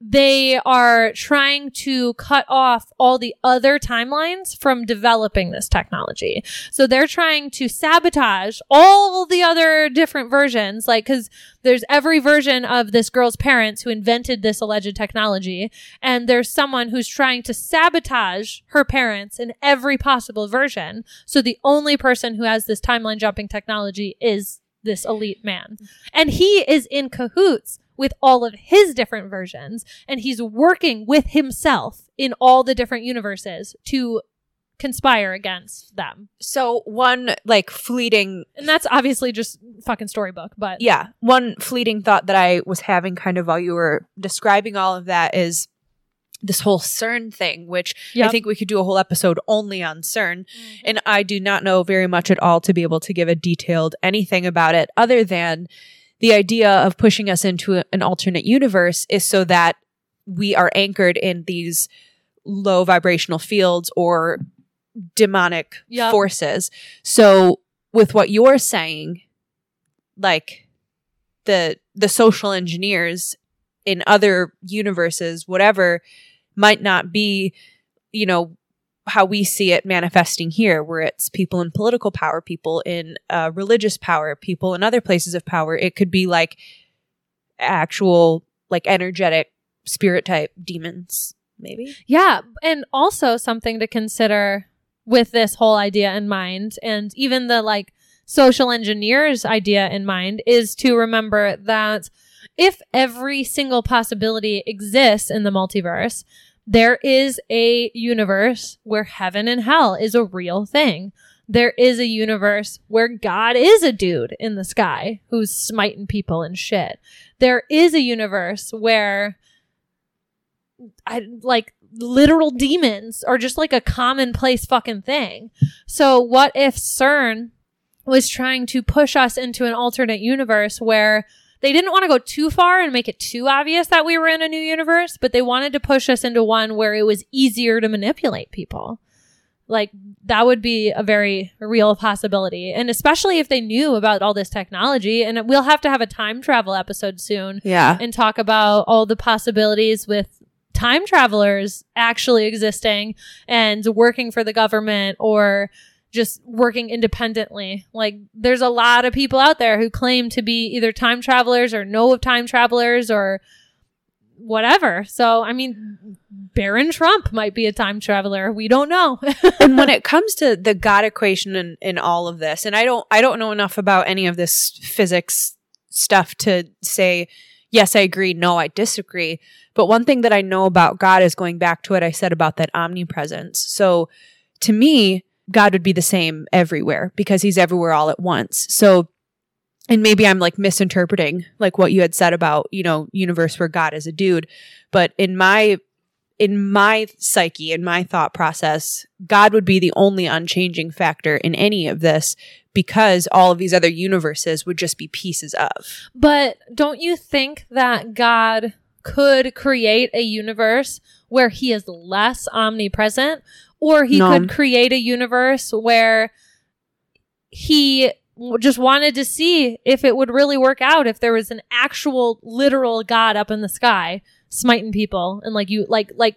Speaker 2: they are trying to cut off all the other timelines from developing this technology. So they're trying to sabotage all the other different versions, like, cause there's every version of this girl's parents who invented this alleged technology. And there's someone who's trying to sabotage her parents in every possible version. So the only person who has this timeline jumping technology is this elite man. And he is in cahoots with all of his different versions and he's working with himself in all the different universes to conspire against them.
Speaker 3: So one like fleeting
Speaker 2: And that's obviously just fucking storybook, but
Speaker 3: yeah, one fleeting thought that I was having kind of while you were describing all of that is this whole CERN thing, which I think we could do a whole episode only on CERN. Mm-hmm. And I do not know very much at all to be able to give a detailed anything about it other than the idea of pushing us into a- an alternate universe is so that we are anchored in these low vibrational fields or demonic
Speaker 2: Yep.
Speaker 3: forces. So with what you're saying, like the the social engineers in other universes, whatever, might not be, you know, how we see it manifesting here, where it's people in political power, people in uh, religious power, people in other places of power. It could be like actual, like energetic spirit type demons, maybe.
Speaker 2: Yeah, and also something to consider with this whole idea in mind, and even the like social engineers idea in mind, is to remember that if every single possibility exists in the multiverse, there is a universe where heaven and hell is a real thing. There is a universe where God is a dude in the sky who's smiting people and shit. There is a universe where I like literal demons are just like a commonplace fucking thing. So what if CERN was trying to push us into an alternate universe where they didn't want to go too far and make it too obvious that we were in a new universe, but they wanted to push us into one where it was easier to manipulate people. Like that would be a very real possibility. And especially if they knew about all this technology and we'll have to have a time travel episode soon
Speaker 3: Yeah.
Speaker 2: and talk about all the possibilities with time travelers actually existing and working for the government or just working independently. Like there's a lot of people out there who claim to be either time travelers or know of time travelers or whatever. So, I mean, Baron Trump might be a time traveler. We don't know. [laughs]
Speaker 3: and when it comes to the God equation and in all of this, and I don't I don't know enough about any of this physics stuff to say yes, I agree, no, I disagree. But one thing that I know about God is going back to what I said about that omnipresence. So to me, God would be the same everywhere because he's everywhere all at once. So and maybe I'm like misinterpreting like what you had said about, you know, universe where God is a dude, but in my in my psyche, in my thought process, God would be the only unchanging factor in any of this because all of these other universes would just be pieces of.
Speaker 2: But don't you think that God could create a universe where he is less omnipresent? Or he
Speaker 3: No.
Speaker 2: could create a universe where he just wanted to see if it would really work out, if there was an actual literal God up in the sky smiting people and like you, like, like,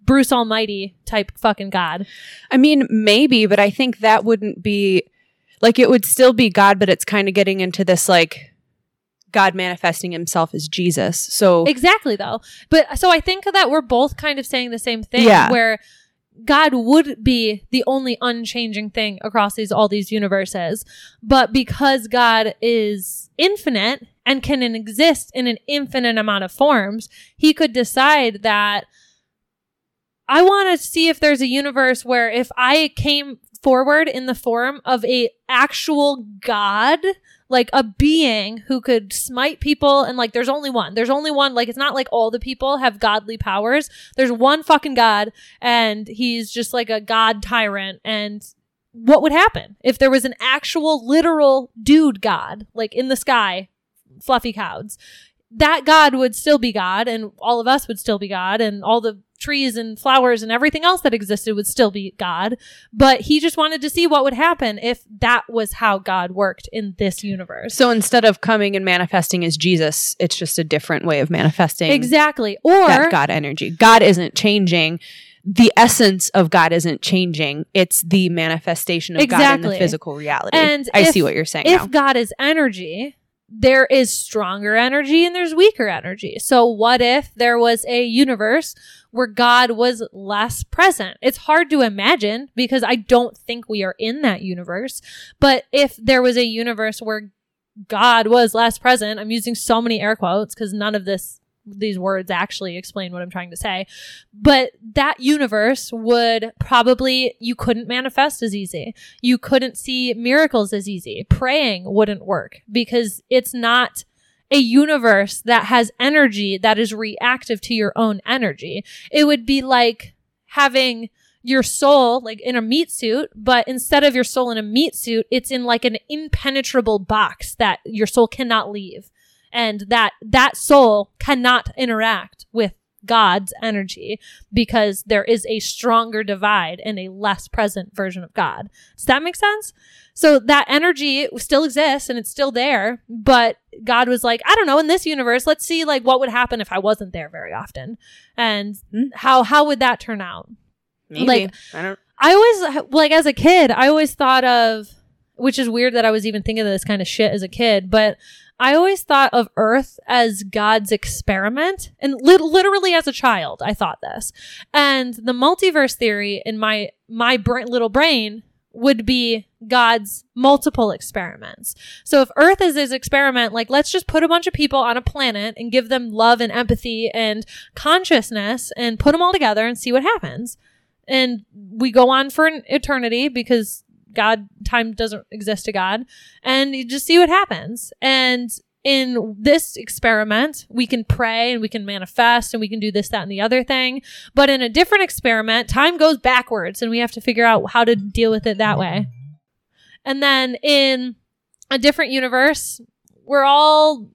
Speaker 2: Bruce Almighty type fucking God.
Speaker 3: I mean, maybe, but I think that wouldn't be like it would still be God, but it's kind of getting into this like God manifesting himself as Jesus. So
Speaker 2: Exactly, though. But so I think that we're both kind of saying the same thing,
Speaker 3: Yeah.
Speaker 2: where God would be the only unchanging thing across these all these universes, but because God is infinite and can exist in an infinite amount of forms, He could decide that I want to see if there's a universe where if I came forward in the form of a actual God, like a being who could smite people and like there's only one. There's only one. Like it's not like all the people have godly powers. There's one fucking God and he's just like a god tyrant and what would happen if there was an actual literal dude god like in the sky fluffy clouds that God would still be God and all of us would still be God and all the trees and flowers and everything else that existed would still be God. But he just wanted to see what would happen if that was how God worked in this universe.
Speaker 3: so instead of coming and manifesting as Jesus, it's just a different way of manifesting
Speaker 2: exactly. Or
Speaker 3: God energy. God isn't changing. The essence of God isn't changing. It's the manifestation of God in
Speaker 2: Exactly.
Speaker 3: the physical reality.
Speaker 2: And
Speaker 3: I
Speaker 2: if-
Speaker 3: see what you're saying
Speaker 2: if
Speaker 3: now.
Speaker 2: God is energy, there is stronger energy and there's weaker energy. So what if there was a universe where God was less present? It's hard to imagine because I don't think we are in that universe. But if there was a universe where God was less present, I'm using so many air quotes because none of this these words actually explain what I'm trying to say. But that universe would probably you couldn't manifest as easy you couldn't see miracles as easy. Praying wouldn't work because it's not a universe that has energy that is reactive to your own energy. It would be like having your soul like in a meat suit, but instead of your soul in a meat suit, it's in like an impenetrable box that your soul cannot leave. And that that soul cannot interact with God's energy because there is a stronger divide and a less present version of God. Does that make sense? So that energy still exists and it's still there, but God was like, I don't know, in this universe, let's see like what would happen if I wasn't there very often. And hmm? how how would that turn out?
Speaker 3: Maybe.
Speaker 2: Like-
Speaker 3: I don't.
Speaker 2: I always like as a kid, I always thought of which is weird that I was even thinking of this kind of shit as a kid, but I always thought of Earth as God's experiment. And lit- literally as a child, I thought this. And the multiverse theory in my my little brain would be God's multiple experiments. So if Earth is his experiment, like let's just put a bunch of people on a planet and give them love and empathy and consciousness and put them all together and see what happens and we go on for an eternity because God time doesn't exist to God and you just see what happens. And in this experiment, we can pray and we can manifest and we can do this, that, and the other thing. But in a different experiment, time goes backwards and we have to figure out how to deal with it that way. And then in a different universe, we're all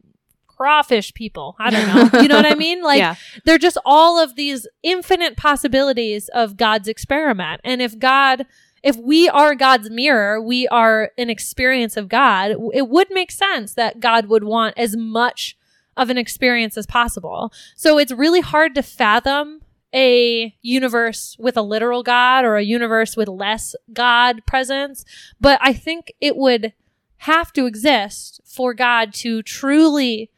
Speaker 2: crawfish people. I don't know. You know what I mean? [laughs] Like
Speaker 3: yeah.
Speaker 2: they're just all of these infinite possibilities of God's experiment. And if God, if we are God's mirror, we are an experience of God, it would make sense that God would want as much of an experience as possible. So it's really hard to fathom a universe with a literal God or a universe with less God presence. But I think it would have to exist for God to truly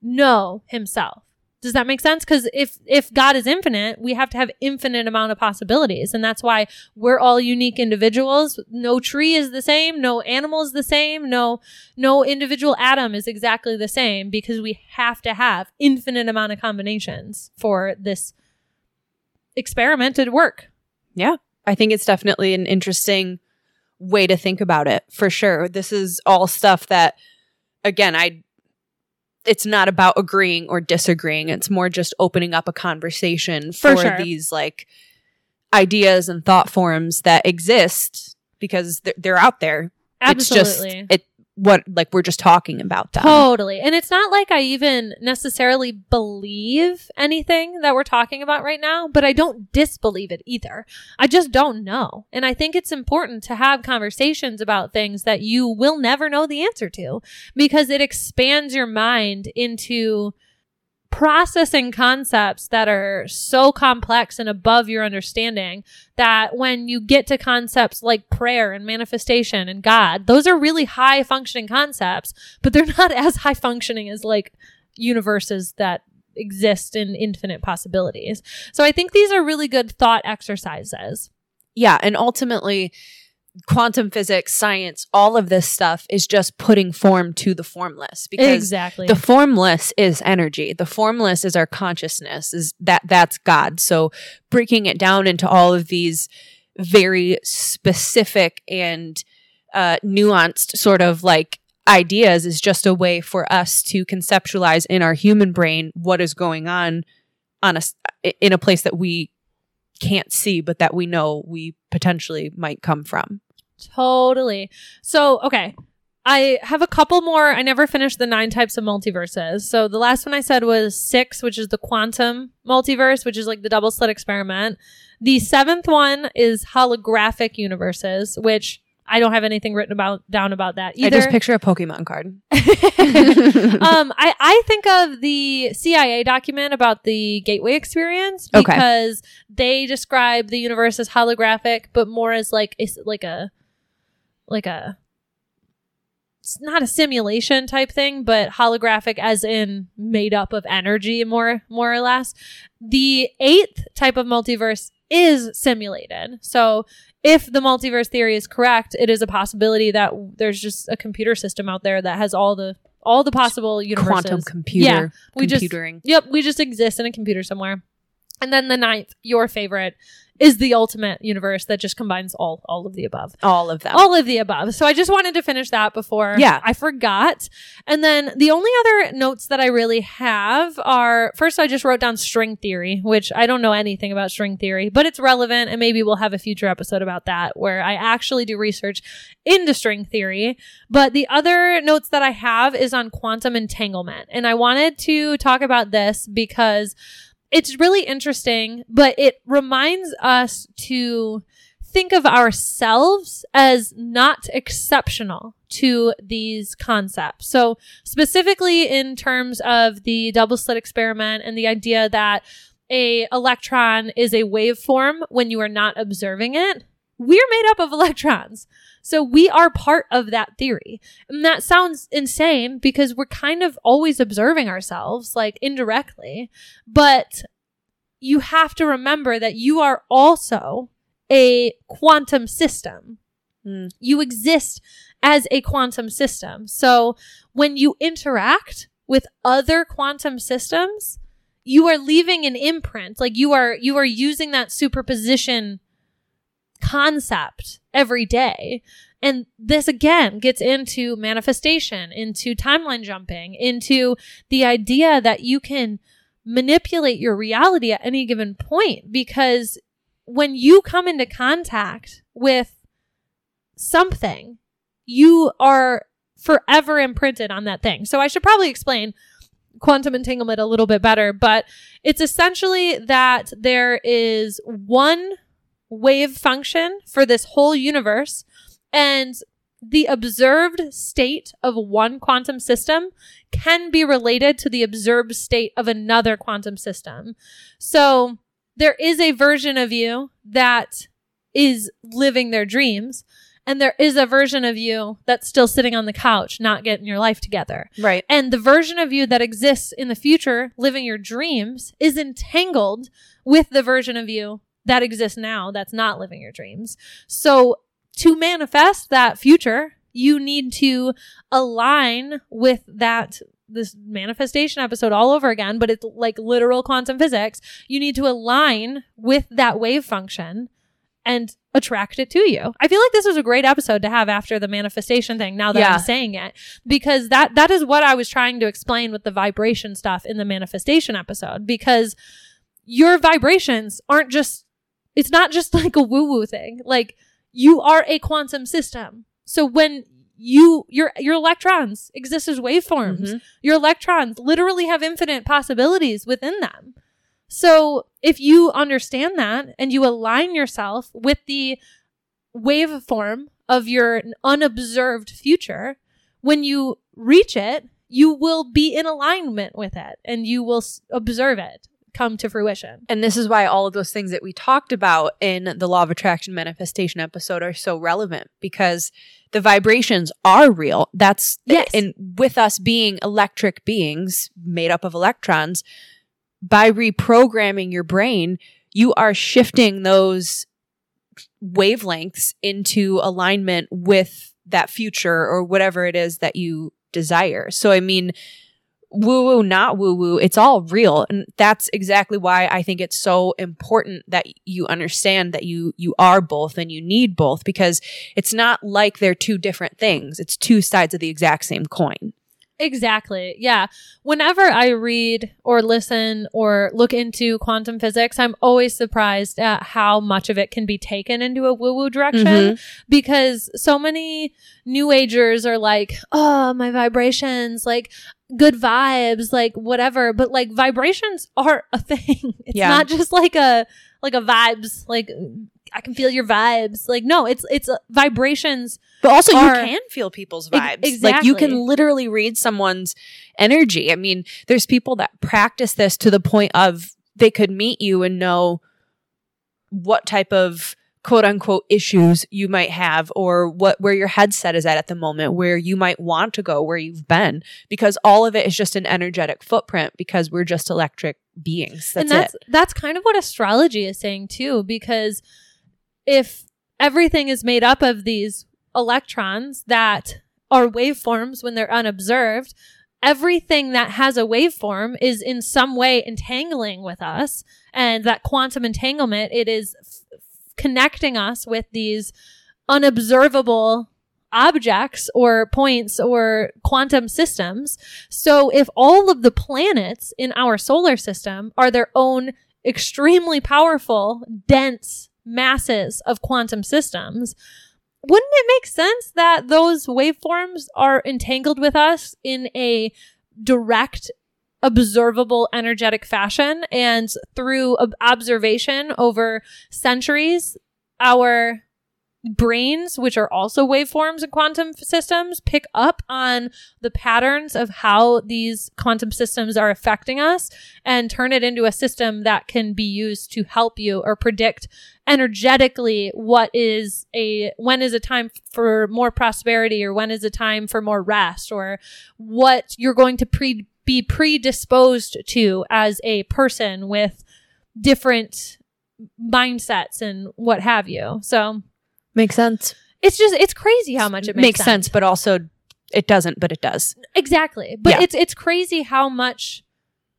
Speaker 2: know himself. Does that make sense? Because if if God is infinite, we have to have infinite amount of possibilities, and that's why we're all unique individuals. No tree is the same, no animal is the same, no no individual atom is exactly the same because we have to have infinite amount of combinations for this experiment to work.
Speaker 3: Yeah. I think it's definitely an interesting way to think about it for sure. This is all stuff that, again, I. It's not about agreeing or disagreeing. It's more just opening up a conversation
Speaker 2: For
Speaker 3: for,
Speaker 2: sure.
Speaker 3: these like ideas and thought forms that exist because they're, they're out there.
Speaker 2: Absolutely.
Speaker 3: It's just it what like we're just talking about them.
Speaker 2: Totally. And it's not like I even necessarily believe anything that we're talking about right now, but I don't disbelieve it either. I just don't know. And I think it's important to have conversations about things that you will never know the answer to because it expands your mind into processing concepts that are so complex and above your understanding that when you get to concepts like prayer and manifestation and God, those are really high functioning concepts, but they're not [laughs] as high functioning as like universes that exist in infinite possibilities. So I think these are really good thought exercises.
Speaker 3: Yeah, and ultimately quantum physics, science, all of this stuff is just putting form to the formless because
Speaker 2: Exactly.
Speaker 3: the formless is energy. The formless is our consciousness. Is that that's God. So breaking it down into all of these very specific and uh, nuanced sort of like ideas is just a way for us to conceptualize in our human brain what is going on on a in a place that we can't see but that we know we potentially might come from.
Speaker 2: Totally. So, okay. I have a couple more. I never finished the nine types of multiverses. So the last one I said was six, which is the quantum multiverse, which is like the double slit experiment. The seventh one is holographic universes, which I don't have anything written about down about that either.
Speaker 3: I just picture a Pokemon card. [laughs] [laughs]
Speaker 2: um, I, I think of the CIA document about the Gateway experience
Speaker 3: Okay.
Speaker 2: because they describe the universe as holographic, but more as like a, like a like a it's not a simulation type thing, but holographic as in made up of energy, more more or less. The eighth type of multiverse is simulated. So if the multiverse theory is correct, it is a possibility that there's just a computer system out there that has all the all the possible universes.
Speaker 3: Quantum computer.
Speaker 2: Yeah, we just- Yep, we just exist in a computer somewhere. And then the ninth, your favorite, is the ultimate universe that just combines all all of the above.
Speaker 3: All of them.
Speaker 2: All of the above. So I just wanted to finish that before
Speaker 3: Yeah.
Speaker 2: I forgot. And then the only other notes that I really have are first I just wrote down string theory, which I don't know anything about string theory, but it's relevant and maybe we'll have a future episode about that where I actually do research into string theory. But the other notes that I have is on quantum entanglement. And I wanted to talk about this because it's really interesting, but it reminds us to think of ourselves as not exceptional to these concepts. So, specifically in terms of the double slit experiment and the idea that a electron is a waveform when you are not observing it, we're made up of electrons. So we are part of that theory. And that sounds insane because we're kind of always observing ourselves, like indirectly. But you have to remember that you are also a quantum system.
Speaker 3: Mm.
Speaker 2: You exist as a quantum system. So when you interact with other quantum systems, you are leaving an imprint. Like you are you are using that superposition concept every day. And this again gets into manifestation, into timeline jumping, into the idea that you can manipulate your reality at any given point because when you come into contact with something, you are forever imprinted on that thing. So I should probably explain quantum entanglement a little bit better, but it's essentially that there is one wave function for this whole universe and the observed state of one quantum system can be related to the observed state of another quantum system. So there is a version of you that is living their dreams, and there is a version of you that's still sitting on the couch, not getting your life together.
Speaker 3: Right.
Speaker 2: And the version of you that exists in the future, living your dreams, is entangled with the version of you that exists now that's not living your dreams. So to manifest that future, you need to align with that this manifestation episode all over again, but it's like literal quantum physics. You need to align with that wave function and attract it to you. I feel like this was a great episode to have after the manifestation thing now that
Speaker 3: Yeah.
Speaker 2: I'm saying it because that that is what I was trying to explain with the vibration stuff in the manifestation episode because your vibrations aren't just it's not just like a woo woo thing. Like you are a quantum system. So when you your your electrons exist as waveforms.
Speaker 3: Mhm.
Speaker 2: Your electrons literally have infinite possibilities within them. So if you understand that and you align yourself with the waveform of your unobserved future, when you reach it, you will be in alignment with it and you will s- observe it come to fruition.
Speaker 3: And this is why all of those things that we talked about in the law of attraction manifestation episode are so relevant because the vibrations are real. That's
Speaker 2: Yes.
Speaker 3: and with us being electric beings made up of electrons, by reprogramming your brain, you are shifting those wavelengths into alignment with that future or whatever it is that you desire. So I mean, woo woo, not woo woo. It's all real. And that's exactly why I think it's so important that you understand that you, you are both and you need both because it's not like they're two different things. It's two sides of the exact same coin.
Speaker 2: Exactly. Yeah. Whenever I read or listen or look into quantum physics, I'm always surprised at how much of it can be taken into a woo woo direction
Speaker 3: Mhm.
Speaker 2: because so many new agers are like, oh, my vibrations, like good vibes, like whatever. But like vibrations are a thing. [laughs] It's
Speaker 3: Yeah.
Speaker 2: not just like a, like a vibes, like I can feel your vibes. Like, no, it's, it's uh, vibrations.
Speaker 3: But also,
Speaker 2: Are-
Speaker 3: you can feel people's vibes. Like you can literally read someone's energy. I mean, there's people that practice this to the point of they could meet you and know what type of quote unquote issues you might have or what where your headset is at at the moment where you might want to go where you've been because all of it is just an energetic footprint because we're just electric beings that's,
Speaker 2: and that's
Speaker 3: it
Speaker 2: that's kind of what astrology is saying too because if everything is made up of these electrons that are waveforms when they're unobserved everything that has a waveform is in some way entangling with us. And that quantum entanglement, it is f- connecting us with these unobservable objects or points or quantum systems. So if all of the planets in our solar system are their own extremely powerful, dense masses of quantum systems, wouldn't it make sense that those waveforms are entangled with us in a direct observable energetic fashion. And through ob- observation over centuries our brains, which are also waveforms and quantum systems, pick up on the patterns of how these quantum systems are affecting us and turn it into a system that can be used to help you or predict energetically what is a when is a time for more prosperity or when is a time for more rest or what you're going to pre be predisposed to as a person with different mindsets and what have you. So
Speaker 3: Makes sense.
Speaker 2: it's just it's crazy how much it makes,
Speaker 3: Makes sense, but also it doesn't, but it does.
Speaker 2: Exactly. But
Speaker 3: Yeah.
Speaker 2: it's it's crazy how much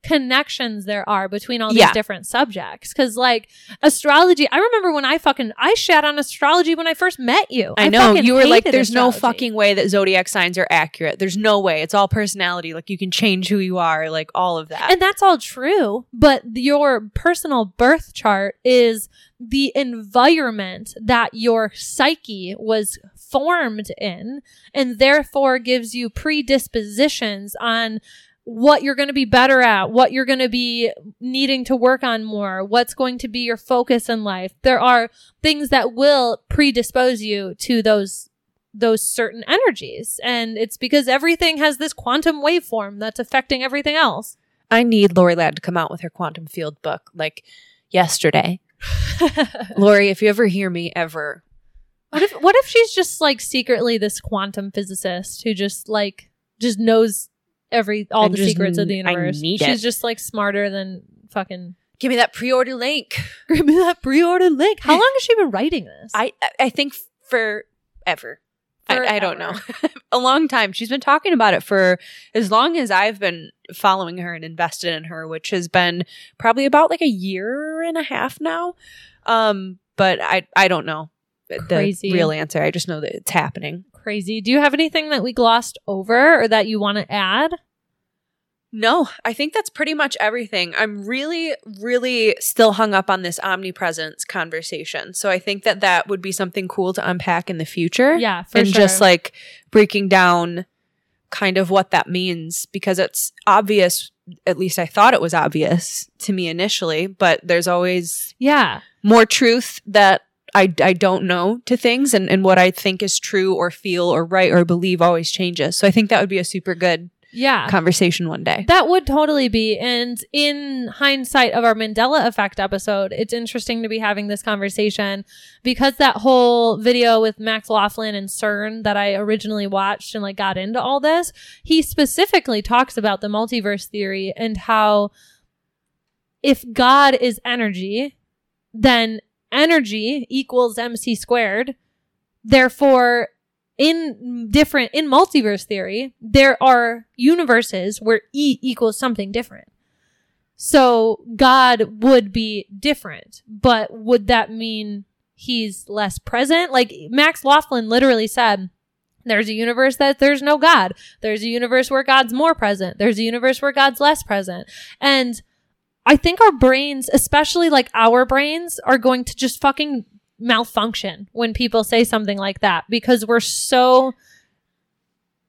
Speaker 2: connections there are between all these
Speaker 3: Yeah.
Speaker 2: different subjects cuz like astrology I remember when I fucking I shat on astrology when I first met you.
Speaker 3: I, know you were like, "There's no fucking way that zodiac signs are accurate. There's no way. It's all personality. Like you can change who you are. Like all of that."
Speaker 2: And that's all true, but your personal birth chart is the environment that your psyche was formed in and therefore gives you predispositions on what you're going to be better at, what you're going to be needing to work on more, what's going to be your focus in life. There are things that will predispose you to those those certain energies. And it's because everything has this quantum waveform that's affecting everything else.
Speaker 3: I need Lori Ladd to come out with her quantum field book like yesterday. [laughs] Lori, if you ever hear me ever,
Speaker 2: What if what if she's just like secretly this quantum physicist who just like just knows every all
Speaker 3: I
Speaker 2: the
Speaker 3: just
Speaker 2: secrets of the
Speaker 3: n- I
Speaker 2: universe?
Speaker 3: need
Speaker 2: she's
Speaker 3: it.
Speaker 2: just like smarter than fucking
Speaker 3: give me that pre-order link. [laughs]
Speaker 2: give me that pre-order link. How [laughs] long has she been writing this?
Speaker 3: I I think forever. I, I don't know. [laughs] A long time. She's been talking about it for as long as I've been following her and invested in her, which has been probably about like a year and a half now. Um, but I I don't know the
Speaker 2: Crazy.
Speaker 3: real answer. I just know that it's happening.
Speaker 2: Crazy. Do you have anything that we glossed over or that you want to add?
Speaker 3: No, I think that's pretty much everything. I'm really, really still hung up on this omnipresence conversation. So I think that that would be something cool to unpack in the future.
Speaker 2: Yeah, for
Speaker 3: and
Speaker 2: sure.
Speaker 3: just like breaking down kind of what that means because it's obvious. At least I thought it was obvious to me initially, but there's always
Speaker 2: yeah.
Speaker 3: more truth that I, I don't know to things and, and what I think is true or feel or right or believe always changes. So I think that would be a super good
Speaker 2: Yeah.
Speaker 3: conversation one day.
Speaker 2: That would totally be. And in hindsight of our Mandela effect episode, it's interesting to be having this conversation because that whole video with Max Laughlin and CERN that I originally watched and like got into all this, he specifically talks about the multiverse theory and how if God is energy, then energy equals MC squared. Therefore, in different in multiverse theory, there are universes where E equals something different. So God would be different, but would that mean he's less present? Like Max Laughlin literally said, there's a universe that there's no God. There's a universe where God's more present. There's a universe where God's less present. And I think our brains, especially like our brains, are going to just fucking malfunction when people say something like that because we're so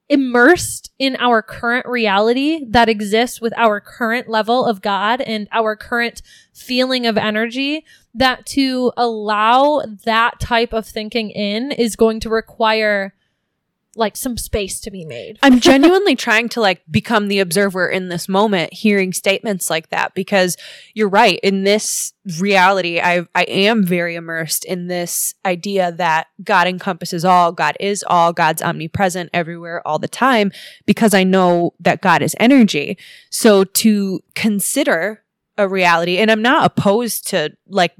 Speaker 2: immersed in our current reality that exists with our current level of God and our current feeling of energy that to allow that type of thinking in is going to require like some space to be made.
Speaker 3: I'm genuinely [laughs] trying to like become the observer in this moment, hearing statements like that, because you're right. In this reality, I I am very immersed in this idea that God encompasses all, God is all, God's omnipresent everywhere all the time, because I know that God is energy. So to consider a reality, and I'm not opposed to like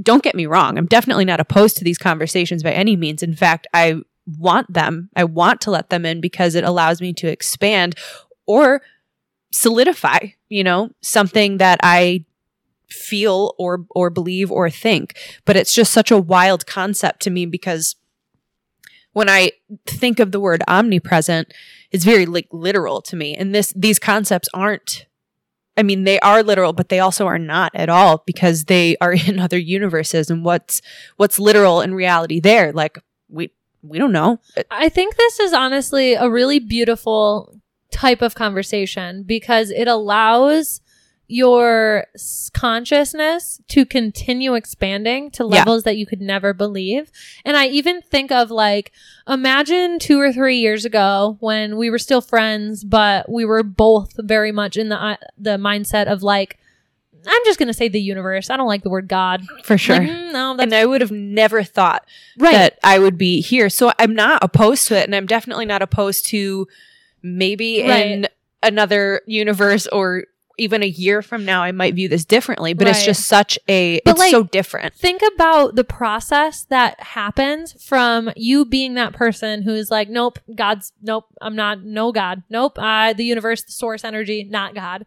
Speaker 3: don't get me wrong, I'm definitely not opposed to these conversations by any means. In fact, I want them. I want to let them in because it allows me to expand or solidify, you know, something that I feel or or believe or think. But it's just such a wild concept to me because when I think of the word omnipresent, it's very like literal to me. And this these concepts aren't I mean, they are literal, but they also are not at all because they are [laughs] in other universes and what's what's literal in reality there. Like we we don't know.
Speaker 2: I think this is honestly a really beautiful type of conversation because it allows your consciousness to continue expanding to
Speaker 3: Yeah.
Speaker 2: levels that you could never believe. And I even think of like, imagine two or three years ago when we were still friends, but we were both very much in the, uh, the mindset of like, I'm just going to say the universe. I don't like the word God.
Speaker 3: For sure.
Speaker 2: Like, mm, no, that's
Speaker 3: and I would have never thought
Speaker 2: right.
Speaker 3: that I would be here. So I'm not opposed to it. And I'm definitely not opposed to maybe in another universe or even a year from now, I might view this differently. But it's just such a,
Speaker 2: But,
Speaker 3: it's
Speaker 2: like,
Speaker 3: so different.
Speaker 2: think about the process that happens from you being that person who's like, nope, God's, nope, I'm not, no God, nope, uh, the universe, the source energy, not God.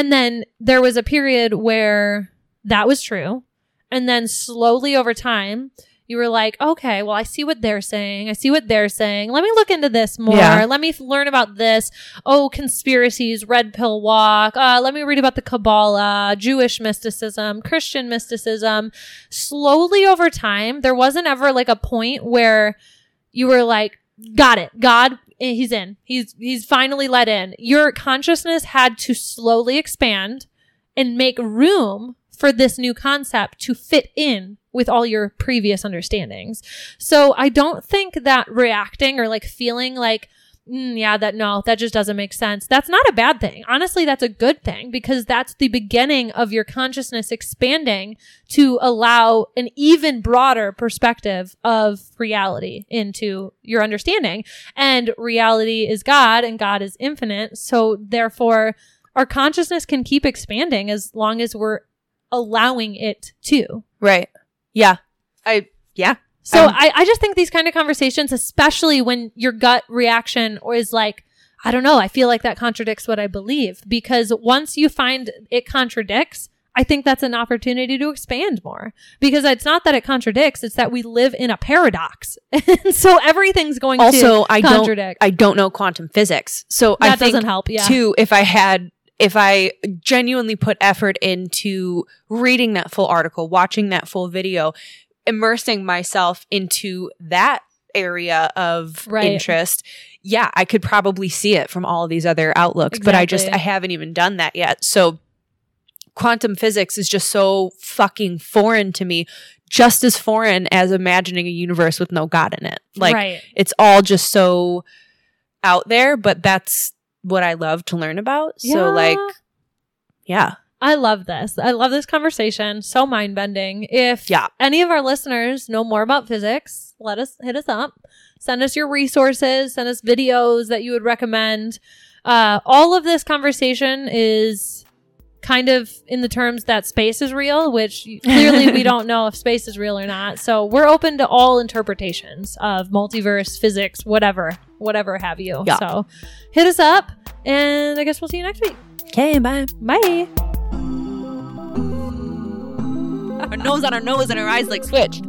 Speaker 2: And then there was a period where that was true. And then slowly over time, you were like, okay, well, I see what they're saying. I see what they're saying. Let me look into this more.
Speaker 3: Yeah.
Speaker 2: Let me learn about this. Oh, conspiracies, red pill walk. Uh, let me read about the Kabbalah, Jewish mysticism, Christian mysticism. Slowly over time, there wasn't ever like a point where you were like, got it. God, Eh, he's in. He's, he's finally let in. Your consciousness had to slowly expand and make room for this new concept to fit in with all your previous understandings. So I don't think that reacting or like feeling like, mm, yeah, that no, that just doesn't make sense. That's not a bad thing. Honestly, that's a good thing because that's the beginning of your consciousness expanding to allow an even broader perspective of reality into your understanding. And reality is God and God is infinite. So therefore, our consciousness can keep expanding as long as we're allowing it to.
Speaker 3: Right. Yeah. I, yeah.
Speaker 2: So
Speaker 3: Um,
Speaker 2: I, I just think these kind of conversations, especially when your gut reaction or is like, I don't know, I feel like that contradicts what I believe. Because once you find it contradicts, I think that's an opportunity to expand more. Because it's not that it contradicts, it's that we live in a paradox. [laughs] and so everything's going
Speaker 3: Also,
Speaker 2: to
Speaker 3: I don't. I don't know quantum physics. So I
Speaker 2: that
Speaker 3: think
Speaker 2: doesn't help. Yeah.
Speaker 3: too if i had if i genuinely put effort into reading that full article watching that full video immersing myself into that area of
Speaker 2: Right.
Speaker 3: interest yeah i could probably see it from all of these other outlooks but i just i haven't even done that yet so quantum physics is just so fucking foreign to me just as foreign as imagining a universe with no god in it like
Speaker 2: right.
Speaker 3: it's all just so out there, but that's what I love to learn about. So like yeah.
Speaker 2: I love this. I love this conversation. So mind bending. If
Speaker 3: Yeah.
Speaker 2: any of our listeners know more about physics, let us hit us up. Send us your resources. Send us videos that you would recommend. Uh, all of this conversation is kind of in the terms that space is real, which [laughs] clearly we don't know if space is real or not. So we're open to all interpretations of multiverse, physics, whatever, whatever have you.
Speaker 3: Yeah.
Speaker 2: So hit us up, and I guess we'll see you next week.
Speaker 3: Okay, bye.
Speaker 2: Bye.
Speaker 3: Our nose on our nose and our eyes like switched.